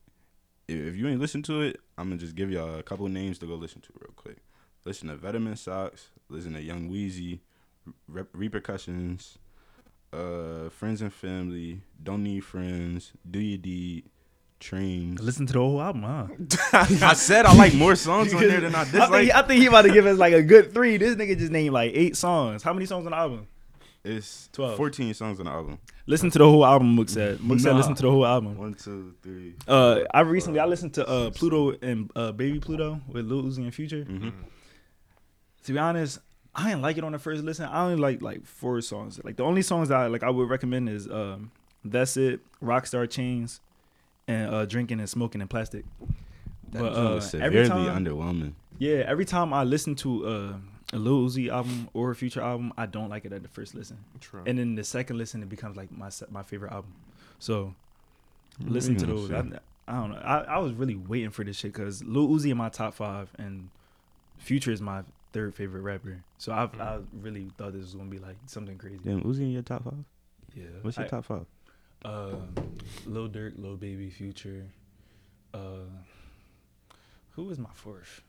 if, if you ain't listen to it, I'm gonna just give y'all a couple names to go listen to real quick. Listen to Vetement Socks, listen to Young Wheezy, Rep- Repercussions, uh, Friends and Family, Don't Need Friends, Do You Deed, Trains. Listen to the whole album, huh? (laughs) I said I like more songs on there than I I dislike. think, I think he about to give us like a good three. This nigga just named like eight songs. How many songs on the album? It's 12. 14 songs on the album. Listen to the whole album, Mook said. Mook said Nah. listen to the whole album. One, two, three. Uh, I recently I listened to uh Pluto and uh Baby Pluto with Lil Uzi and Future. Mhm. To be honest, I didn't like it on the first listen. I only like like four songs. Like the only songs that I like I would recommend is um That's It, Rockstar Chains, and uh Drinking and Smoking and Plastic. That But, uh, was every severely time- underwhelming. Yeah, every time I listen to uh, a Lil Uzi album or a Future album, I don't like it at the first listen, True. and then the second listen it becomes like my my favorite album. So listen to those. I, I don't know. I, I was really waiting for this shit because Lil Uzi in my top five and Future is my third favorite rapper. So I I really thought this was gonna be like something crazy. Damn, Uzi in your top five? Yeah. What's your I- top five? Uh, Lil Durk, Lil Baby, Future. Uh, who was my fourth?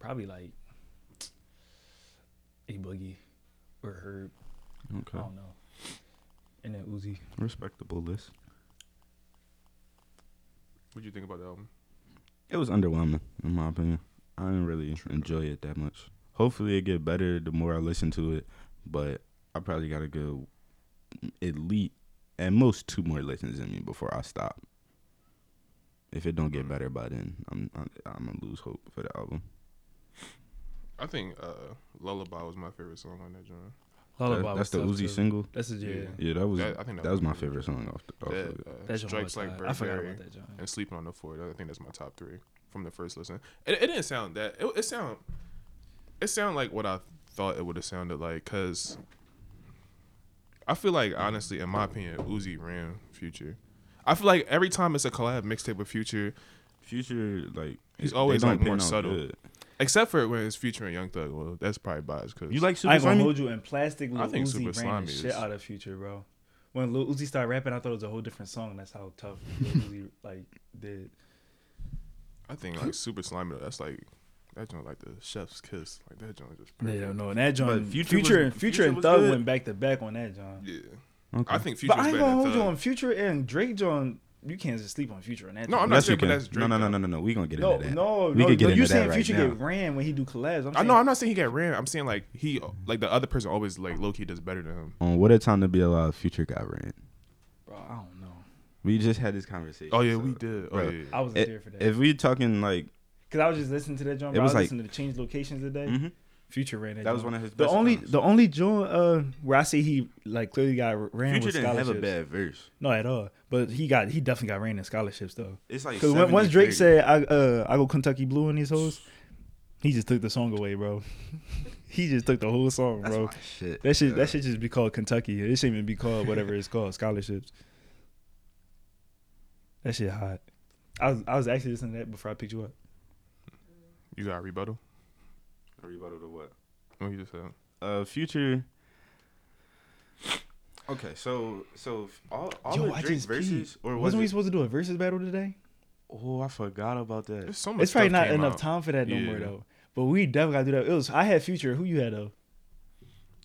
Probably like A Boogie or Herb. Okay, I don't know. And then Uzi. respectable list. What do you think about the album? It was underwhelming, in my opinion. I didn't really enjoy it that much. Hopefully, it get better the more I listen to it, but I probably got to go elite least at most two more listens in me before I stop. If it don't get better by then, I'm I'm, I'm gonna lose hope for the album. I think uh, Lullaby was my favorite song on that joint. Lullaby That- was that's the tough, Uzi too. single. That's a, yeah. Yeah, that was That- I think that that was was my my favorite. favorite song off the off That, of it. uh, That joint Strikes like hard. I forgot about that joint. and Sleeping on the Floor. I think that's my top three from the first listen. It, it didn't sound that. It, it sound. It sound like what I thought it would have sounded like. Cause I feel like honestly, in my opinion, Uzi ran Future. I feel like every time it's a collab mixtape with Future, Future like He's always, like, more subtle. good. except for when it's featuring Young Thug. Well, that's probably biased. Cause You like I Super ain't gonna hold you in plastic. Lil I think Uzi Super ran Slimy the is- shit out of Future, bro. When Lil Uzi started rapping, I thought it was a whole different song. That's how tough Lil Uzi like did. I think like Super Slimey. though, That's like that joint like the chef's kiss. Like that joint just. Yeah, no, and that joint, Future Future, was- Future, and Future Future and Thug good. went back to back on that joint. Yeah, Okay. I think Future's But I ain't gonna hold you on Future and Drake joint. You can't just sleep on Future on that. No, joint. I'm not Yes, saying, but that's Drake. no, no, though. no, no, no. We gonna get No, into that. no, We no. could get no, into you that saying right Future now. ran when he do collabs? I'm I know. I'm not saying he got ran. I'm saying like he, like the other person always like low key does better than him. On what a time to be alive, Future got ran. bro. I don't know. We just had this conversation. Oh yeah, so- we did. Oh bro, yeah. I wasn't I- there for that. If we talking like, Cause I was just listening to that joint. It was I was like- listening to change locations today. mhm, Future ran that. that was one of his. The best only songs. the only joint uh where I say he like clearly got ran Future with didn't have a bad verse. No, at all. But he got he definitely got ran in scholarships though. It's like Because once Drake 70-30. said I uh I go Kentucky Blue in these hoes, he just took the song away, bro. (laughs) he just took the whole song, That's bro. my shit. That should Yeah. that should just be called Kentucky. It shouldn't even be called whatever it's called, scholarships. That shit hot. I was I was actually listening to that before I picked you up. You got a rebuttal. A rebuttal to what? What you just said. Uh, Future. Okay, so so all all Yo, the I Drake just verses, peed. or was Wasn't we supposed to do a versus battle today? Oh, I forgot about that. There's so much. It's probably not enough out. time for that no more though. But we definitely gotta do that. It was I had future. Who you had though?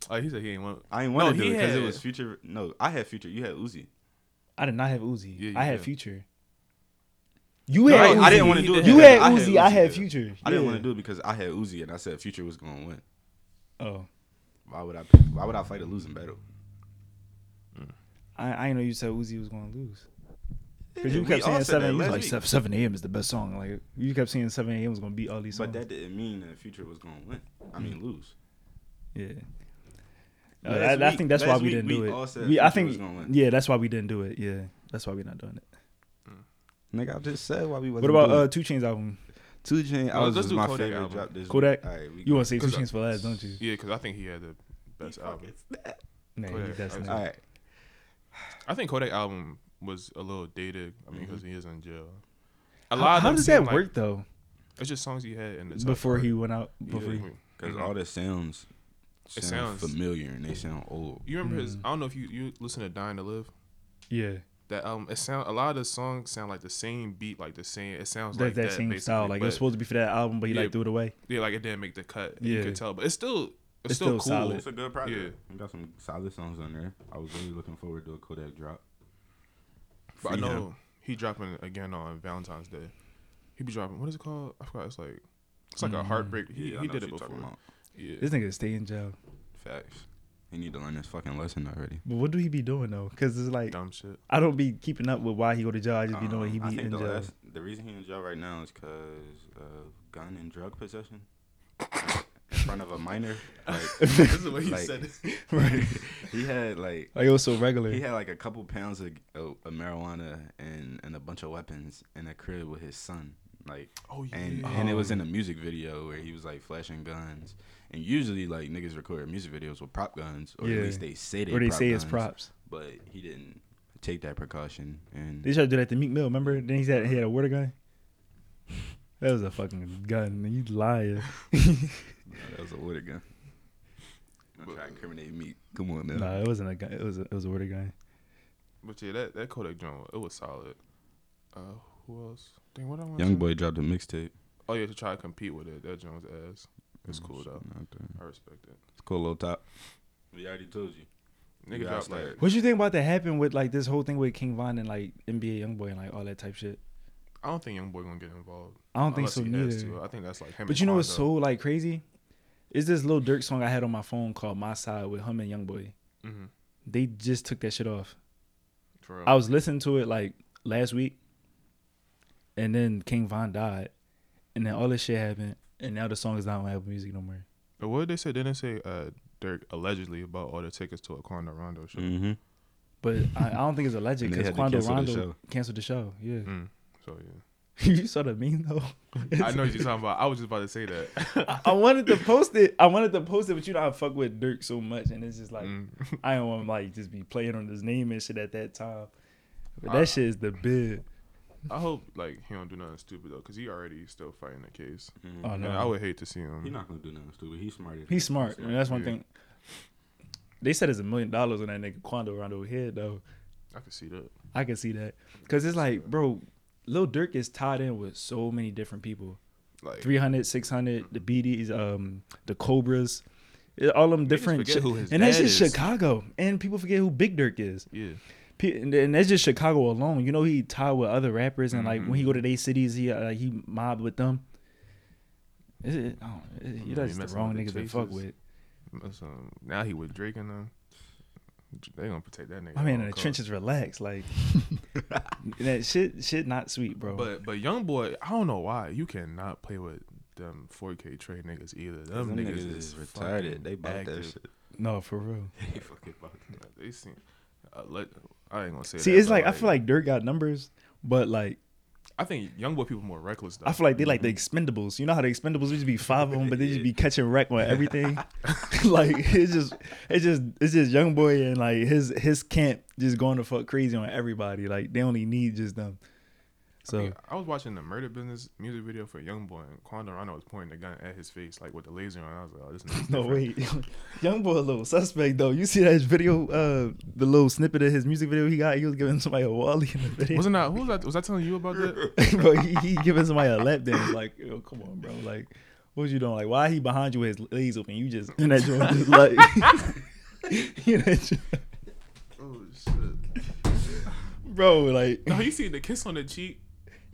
Oh, he said he ain't want. I ain't No, want to do it because it was Future. No, I had Future. You had Uzi. I did not have Uzi. Yeah, I had did. future. You No, had I- Uzi. I didn't wanna do it You had I had Uzi. I Uzi, had yeah. Future. I didn't Yeah. want to do it because I had Uzi and I said Future was gonna win. Oh, Why would I pick? Why would I fight a losing battle? I, I didn't know you said Uzi was going to lose. Because you kept saying seven. that You was like week. "Seven- a.m. is the best song. Like you kept saying seven a.m. was going to beat all these songs. But that didn't mean that Future was gonna win. I mean lose. yeah. Uh, Last I, I think that's why we week didn't we do it. We, I think, yeah, that's why we didn't do it. Yeah, that's why we're not doing it. Nigga, I just said why we What wasn't about doing uh. Two Chainz album? Two Chainz Oh, I was let's just do my Kodak favorite album. drop this Kodak? week. All right, we You want to say Two Chainz for last, don't you? Yeah, because I think he had the best album. Nah, Kodak. he definitely. All right. I think Kodak album was a little dated. I mean, because Mhm. he is in jail. A How, lot of how does seem that like- work though? It's just songs he had in the Before part. he went out. Before Because all the sounds It sound sounds- familiar and they sound old. You remember his? Mm. I don't know if you you listen to "Dying to Live." yeah, That album, it sound a lot of the songs sound like the same beat, like the same. It sounds that like that that, same style. Like it was but- supposed to be for that album, but he Yeah. like threw it away. Yeah, like it didn't make the cut. Yeah. You could tell, but it's still it's, It's still, still cool. solid. It's a good project. Yeah. We got some solid songs on there. I was really looking forward to a Kodak drop. But I Free him. know he dropping again on Valentine's Day. He be dropping. What is it called? I forgot. It's like it's like a Mm. heartbreak. He, Yeah, I he know did what it you're talking before. about. Yeah. This nigga stay in jail. Facts. He need to learn his fucking lesson already. But what do he be doing though? Because it's like Dumb shit. I don't be keeping up with why he go to jail. I just be knowing he Um, I be think in the jail. last, the reason he in jail right now is because of gun and drug possession in front of a minor. (laughs) Like, this is the way he like- said it. (laughs) (laughs) right. he had like Like it was so regular. he had like a couple pounds of, of, of marijuana and and a bunch of weapons in a crib with his son. Like Oh yeah. and and it was in a music video where he was like flashing guns. And usually like niggas record music videos with prop guns, or Yeah. at least they say they or they prop say it's props. But he didn't take that precaution, and They tried to do that to Meek Mill. Remember? Then he had he had a water gun. (laughs) That was a fucking gun. You liar. (laughs) that was a water gun. I'm trying to incriminate me. Come on now. nah, it wasn't a gun. It was a, it was a water gun. But yeah, that that Kodak joint, it was solid. Uh, who else? Dang, what I want Young boy dropped a mixtape. Oh yeah, to try to compete with it. That Jones ass. It's cool though. I respect it. It's cool little top. We already told you. Nigga You dropped like start. What you think about that happened with like this whole thing with King Von and like NBA YoungBoy and like all that type shit? I don't think young boy gonna get involved. I don't think Unless so he has neither. to. I think that's like him. But you know what's so like crazy? Is this Lil Durk song I had on my phone called My Side with him and YoungBoy. Mm-hmm. They just took that shit off. For real. I was listening to it like last week, and then King Von died, and then all this shit happened, and now the song is not on Apple Music no more. But what did they say? Didn't say uh, Durk allegedly about all the tickets to a Quando Rondo show? Mm-hmm. But I, I don't think it's alleged And because had Quando cancel the Rondo show. canceled the show. Yeah, Mm. So yeah. (laughs) you saw the meme though. (laughs) I know what you're talking about. I was just about to say that. (laughs) I, I wanted to post it. I wanted to post it, but you know I fuck with Durk so much, and it's just like Mm. I don't want to like just be playing on his name and shit at that time. But I- that shit is the bid. I hope like he don't do nothing stupid though, cause he already still fighting the case. Oh And no, I would hate to see him. He's not gonna do nothing stupid. He's smart. as- he's smart, and that's one Yeah. thing. They said it's a million dollars on that nigga Quando Rondo head though. I can see that. I can see that because it's like, bro, Lil Durk is tied in with so many different people. Like 300, 600, the BDs, um, the Cobras, it- all them different. forget shit. who his and that's dad just is. Chicago, and people forget who Big Durk is. yeah. P- And and that's just Chicago alone. You know, he tied with other rappers, and like when he Mhm. go to their cities, he uh, he mobbed with them. Is it? Oh, it- you he that's the wrong niggas the to fuck with. That's, um, now he with Drake and them. They gonna protect that nigga. I mean, in the costs. trenches, relax. Like (laughs) that shit, shit not sweet, bro. But but young boy, I don't know why you cannot play with them 4KTrey niggas either. Them, Them niggas, niggas is is retarded. They bought that shit. no, for real. (laughs) They fucking bought that. They seem. Uh, let, I ain't gonna say. See, that, it's but, like I feel like Durk got numbers, but like I think young boy people more reckless though. I feel like they like the mm-hmm. Expendables. You know how the Expendables used to be five of them, but they just be (laughs) catching wreck on everything. (laughs) (laughs) like it's just, it's just, it's just young boy and like his his camp just going to fuck crazy on everybody. Like they only need just them. So Yeah, I was watching the Murder Business music video for Young Boy, and Quando Rondo was pointing the gun at his face, like with the laser on. I was like, oh, this is (laughs) no wait, (laughs) young boy a little suspect though. You see that video, uh, the little snippet of his music video he got. He was giving somebody a wally in the (laughs) video. Wasn't that who was that? Was I telling you about that? bro, he, he giving somebody a lap dance. Like, yo, come on, bro. Like, what you doing? Like, why he behind you with his legs open? You just in that joint, just like, you know, oh shit! bro. Like, No, you see the kiss on the cheek.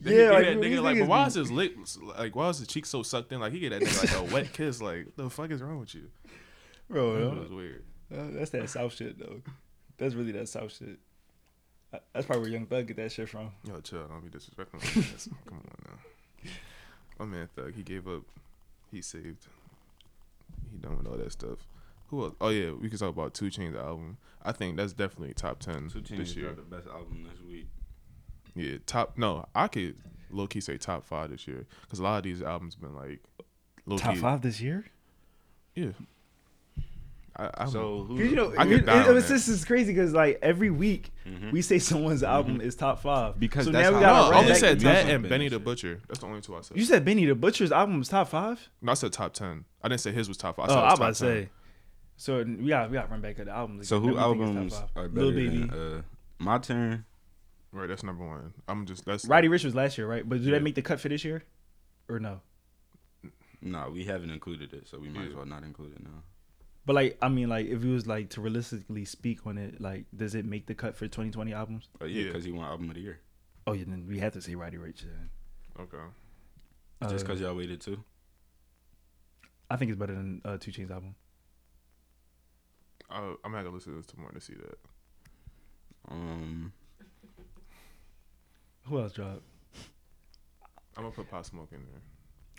Then Yeah, get like, that nigga like, but why is his lip like why is his cheek so sucked in? Like he get that nigga like a (laughs) wet kiss. Like what the fuck is wrong with you? Bro, That was weird. uh, that's that South shit though. That's really that South shit. Uh, That's probably where Young Thug get that shit from. Yo, chill. Don't be disrespectful. That's- Come on now. (laughs) My man Thug, he gave up. He saved. He done with all that stuff. Who else? Oh yeah, we can talk about Two Chainz album. I think that's definitely top ten Two this Chainz year. got the best album this week. Yeah, top. No, I could low key say top five this year because a lot of these albums been like low Top key. five this year. Yeah. I, I So who? You know, I it- could die it- on it's that. this is crazy because like every week Mhm. we say (laughs) someone's album is top five Because so that's now we got no, I only said that and Benny the. Butcher. That's the only two I said. You said Benny the Butcher's album was top five. no, I said top ten. I didn't say his was top five. I oh, said it I was was about to say. So we got we got to run back to the albums. So who Then we think albums are five. better Lil Baby, than uh, My Turn? Right, that's number one. I'm just that's Roddy Ricch was last year, right? But did Yeah. that make the cut for this year, or no? No, we haven't included it, so we might as well not include it now. But like, I mean, like, if it was like to realistically speak on it, like, does it make the cut for 2020 albums? But yeah, Yeah. because he won album of the year. Oh yeah, then we have to say Roddy Ricch. Then. okay. Just Uh, because y'all waited too. I think it's better than uh, Two Chainz album. I, I'm gonna have to listen to this tomorrow to see that. Um, Who else dropped? I'm gonna put Pop Smoke in there.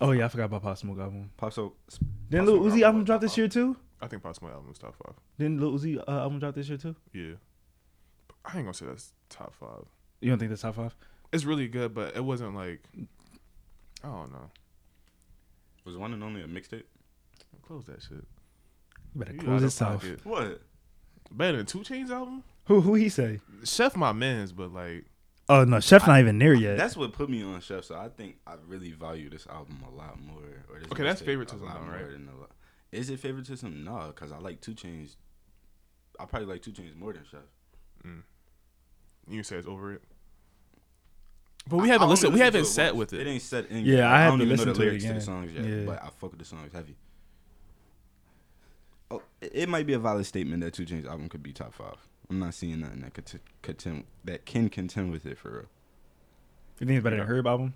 Oh yeah, I forgot about Pop Smoke album. Pop so Then Pop Lil Smoke Uzi album was dropped this year too. I think Pop Smoke album was top five. Then Lil Uzi uh, album dropped this year too. Yeah, I ain't gonna say that's top five. You don't think that's top five? It's really good, but it wasn't like I don't know. was one and only a mixtape. Close that shit. You better You close out this of mouth. pocket. What? Better than Two Chainz album. Who who he say? Chef my man's, but like Oh no, Chef not even there yet. That's what put me on Chef. So I think I really value this album a lot more. Or this Okay, that's favoritism a lot though, more right? than a lot. Is it favoritism? No, because I like Two Chainz. I probably like Two Chainz more than Chef. Mm. you say it's over it. But we I- I haven't only listened. We haven't to it sat with It it. ain't set in. Yeah, yet. I have don't to even listen know the to it lyrics again. the songs yet, Yeah. but I fuck with the songs heavy. Oh, it it might be a valid statement that Two Chainz album could be top five. I'm not seeing nothing that could t- contend that can contend with it for real. you think it's better than Herb album?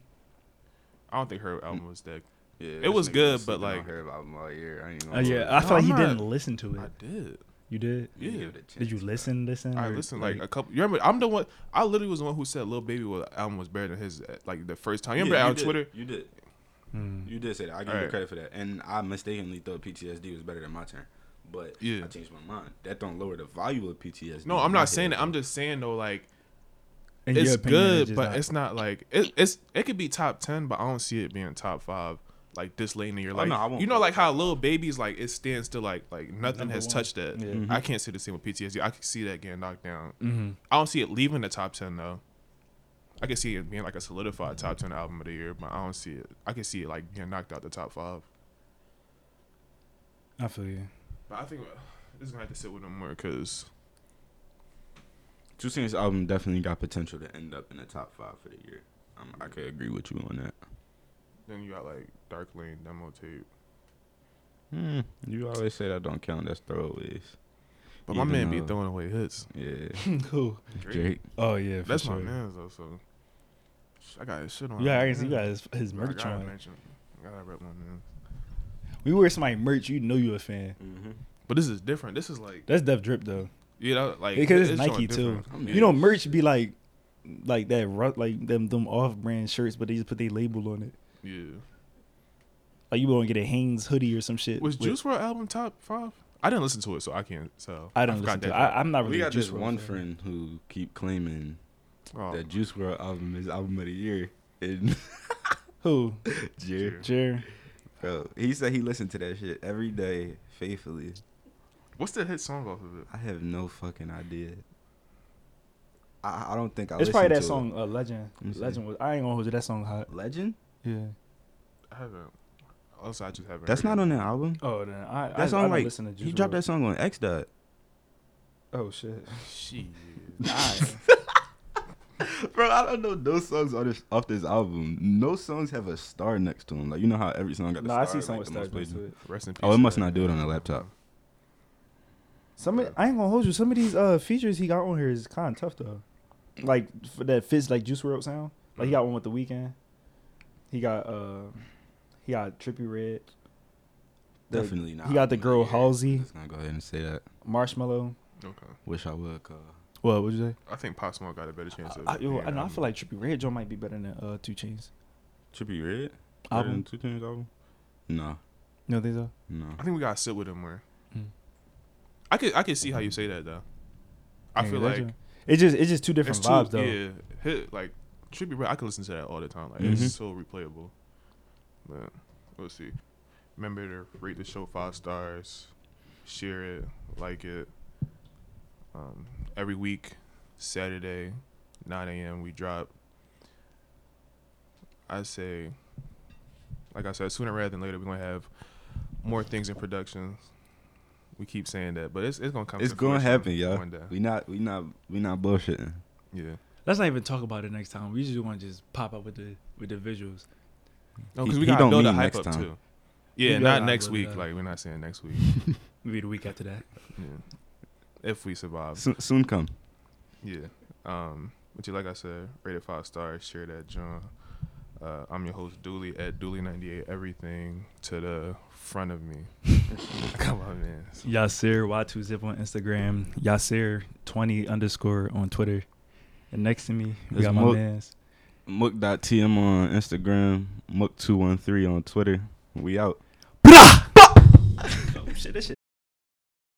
I don't think her album was that. Yeah, It was good, but, like- Herb album all year. I ain't Oh gonna lie. yeah, I No, feel like he I'm didn't not- listen to it. I it. did. You did? You Yeah. give it a Did you chance. listen? Listen? I or, listened like, a couple. You remember? I'm the one. I literally was the one who said Lil Baby was album was better than his uh, like the first time. You remember Yeah, on did. Twitter? You did. Hmm. You did say that. I give you Alright. credit for that. And I mistakenly thought PTSD was better than my turn. But Yeah. I changed my mind. That don't lower the value of PTSD. No, I'm not saying head. that. I'm just saying though, like In it's opinion, good, just but not- it's not like it, it's it could be top ten, but I don't see it being top five. Like this late in the year, Oh, like no, I won't you know, like how little babies like it stands to like like nothing Number has one. touched that. Yeah. Mhm. I can't see the same with PTSD. I can see that getting knocked down. Mhm. I don't see it leaving the top ten though. I can see it being like a solidified top ten album of the year, but I don't see it. I can see it like getting knocked out the top five. I feel you. But I think this is gonna have to sit with them more because Two Chainz album definitely got potential to end up in the top five for the year. Um, I could agree with you on that. then you got like Dark Lane demo tape. Hmm. You always say that don't count. That's throwaways. But my Even man be though- throwing away hits. Yeah. (laughs) Who? Drake. Oh yeah, for That's sure. my man though. So I got his shit on. Yeah, I my can see you man. got his, his I merch gotta on. mention. I gotta rep my man. We wear somebody merch, you know you a fan. Mm-hmm. But this is different. This is like That's Def Drip though, you know like because it's showing Nike too. I mean, You know, merch be like, like that, ru- like them them off brand shirts, but they just put their label on it. Yeah. Like you want to get a Hanes hoodie or some shit. Was with- Juice WRLD album top five? I didn't listen to it, so I can't. So I don't forgot listen to. It. that I, I'm not really. we a got Juice this WRLD one fan. friend who keep claiming Oh, that Juice WRLD album is album of the year. And Who? (laughs) Jer, Jer. Bro, he said he listened to that shit every day faithfully. what's the hit song off of it? I have no fucking idea. I, I don't think I. It's probably that to song, uh, Legend. Let me see. Legend was. I ain't gonna hold you. That song hot. Legend. Yeah. I haven't. Also, I just haven't. That's heard not it. on that album. Oh, then I. That I, song I like listen to he dropped that song on X Dot. Oh shit. (laughs) Shit. (laughs) (laughs) Bro, I don't know those songs on this, off this album. No songs have a star next to them. Like you know how every song got a No, star. I see like, some the with stars next to it. Rest in peace. Oh, it must to not do it on that. a laptop. Some of, I ain't gonna hold you. Some of these uh features he got on here is kind of tough though. Like for that fits like Juice WRLD sound. Like he got one with the Weeknd. He got uh, he got Trippie Redd, The- Definitely not. he got the girl Halsey. I'm just gonna go ahead and say that. Marshmello. Okay. Wish I would. Uh, What would you say? I think Pop Smoke got a better chance of. I, yo, I know. I feel like Trippie Redd Joe might be better than uh, Two Chainz Trippie Redd. album. Two Chainz album. No, You know these are. no. I think we gotta sit with him more. Mm. I could I could see how you say that though. I Yeah, feel like joint- it's just it's just two it's different too, vibes though. Yeah, hit like Trippie Redd. I could listen to that all the time. Like Mhm. it's so replayable. But we'll see. Remember to rate the show five stars, share it, like it. Um, every week, Saturday, 9 a.m. we drop. I say, like I said, sooner rather than later, we're gonna have more things in production. We keep saying that, but it's it's gonna come. It's gonna happen, yo. One day, We not. We not. We not bullshitting. yeah. Let's not even talk about it next time. We just want to just pop up with the with the visuals. No, because we gotta don't build a hype next up time. too. Yeah, gotta not next week. Like we're not saying next week. (laughs) Maybe the week after that. yeah. If we survive. Soon, soon come. Yeah. Um, but yeah, like I said, rated five stars. Share that, John. Uh, I'm your host, Dooley at Dooley98. Everything to the front of me. (laughs) Come on, man. Yasir Y2 Zip on Instagram. Yasir 20 underscore on Twitter. And next to me, we It's got my Mook. man's. Mook.tm on Instagram. Mook213 on Twitter. We out. Oh, shit, this shit.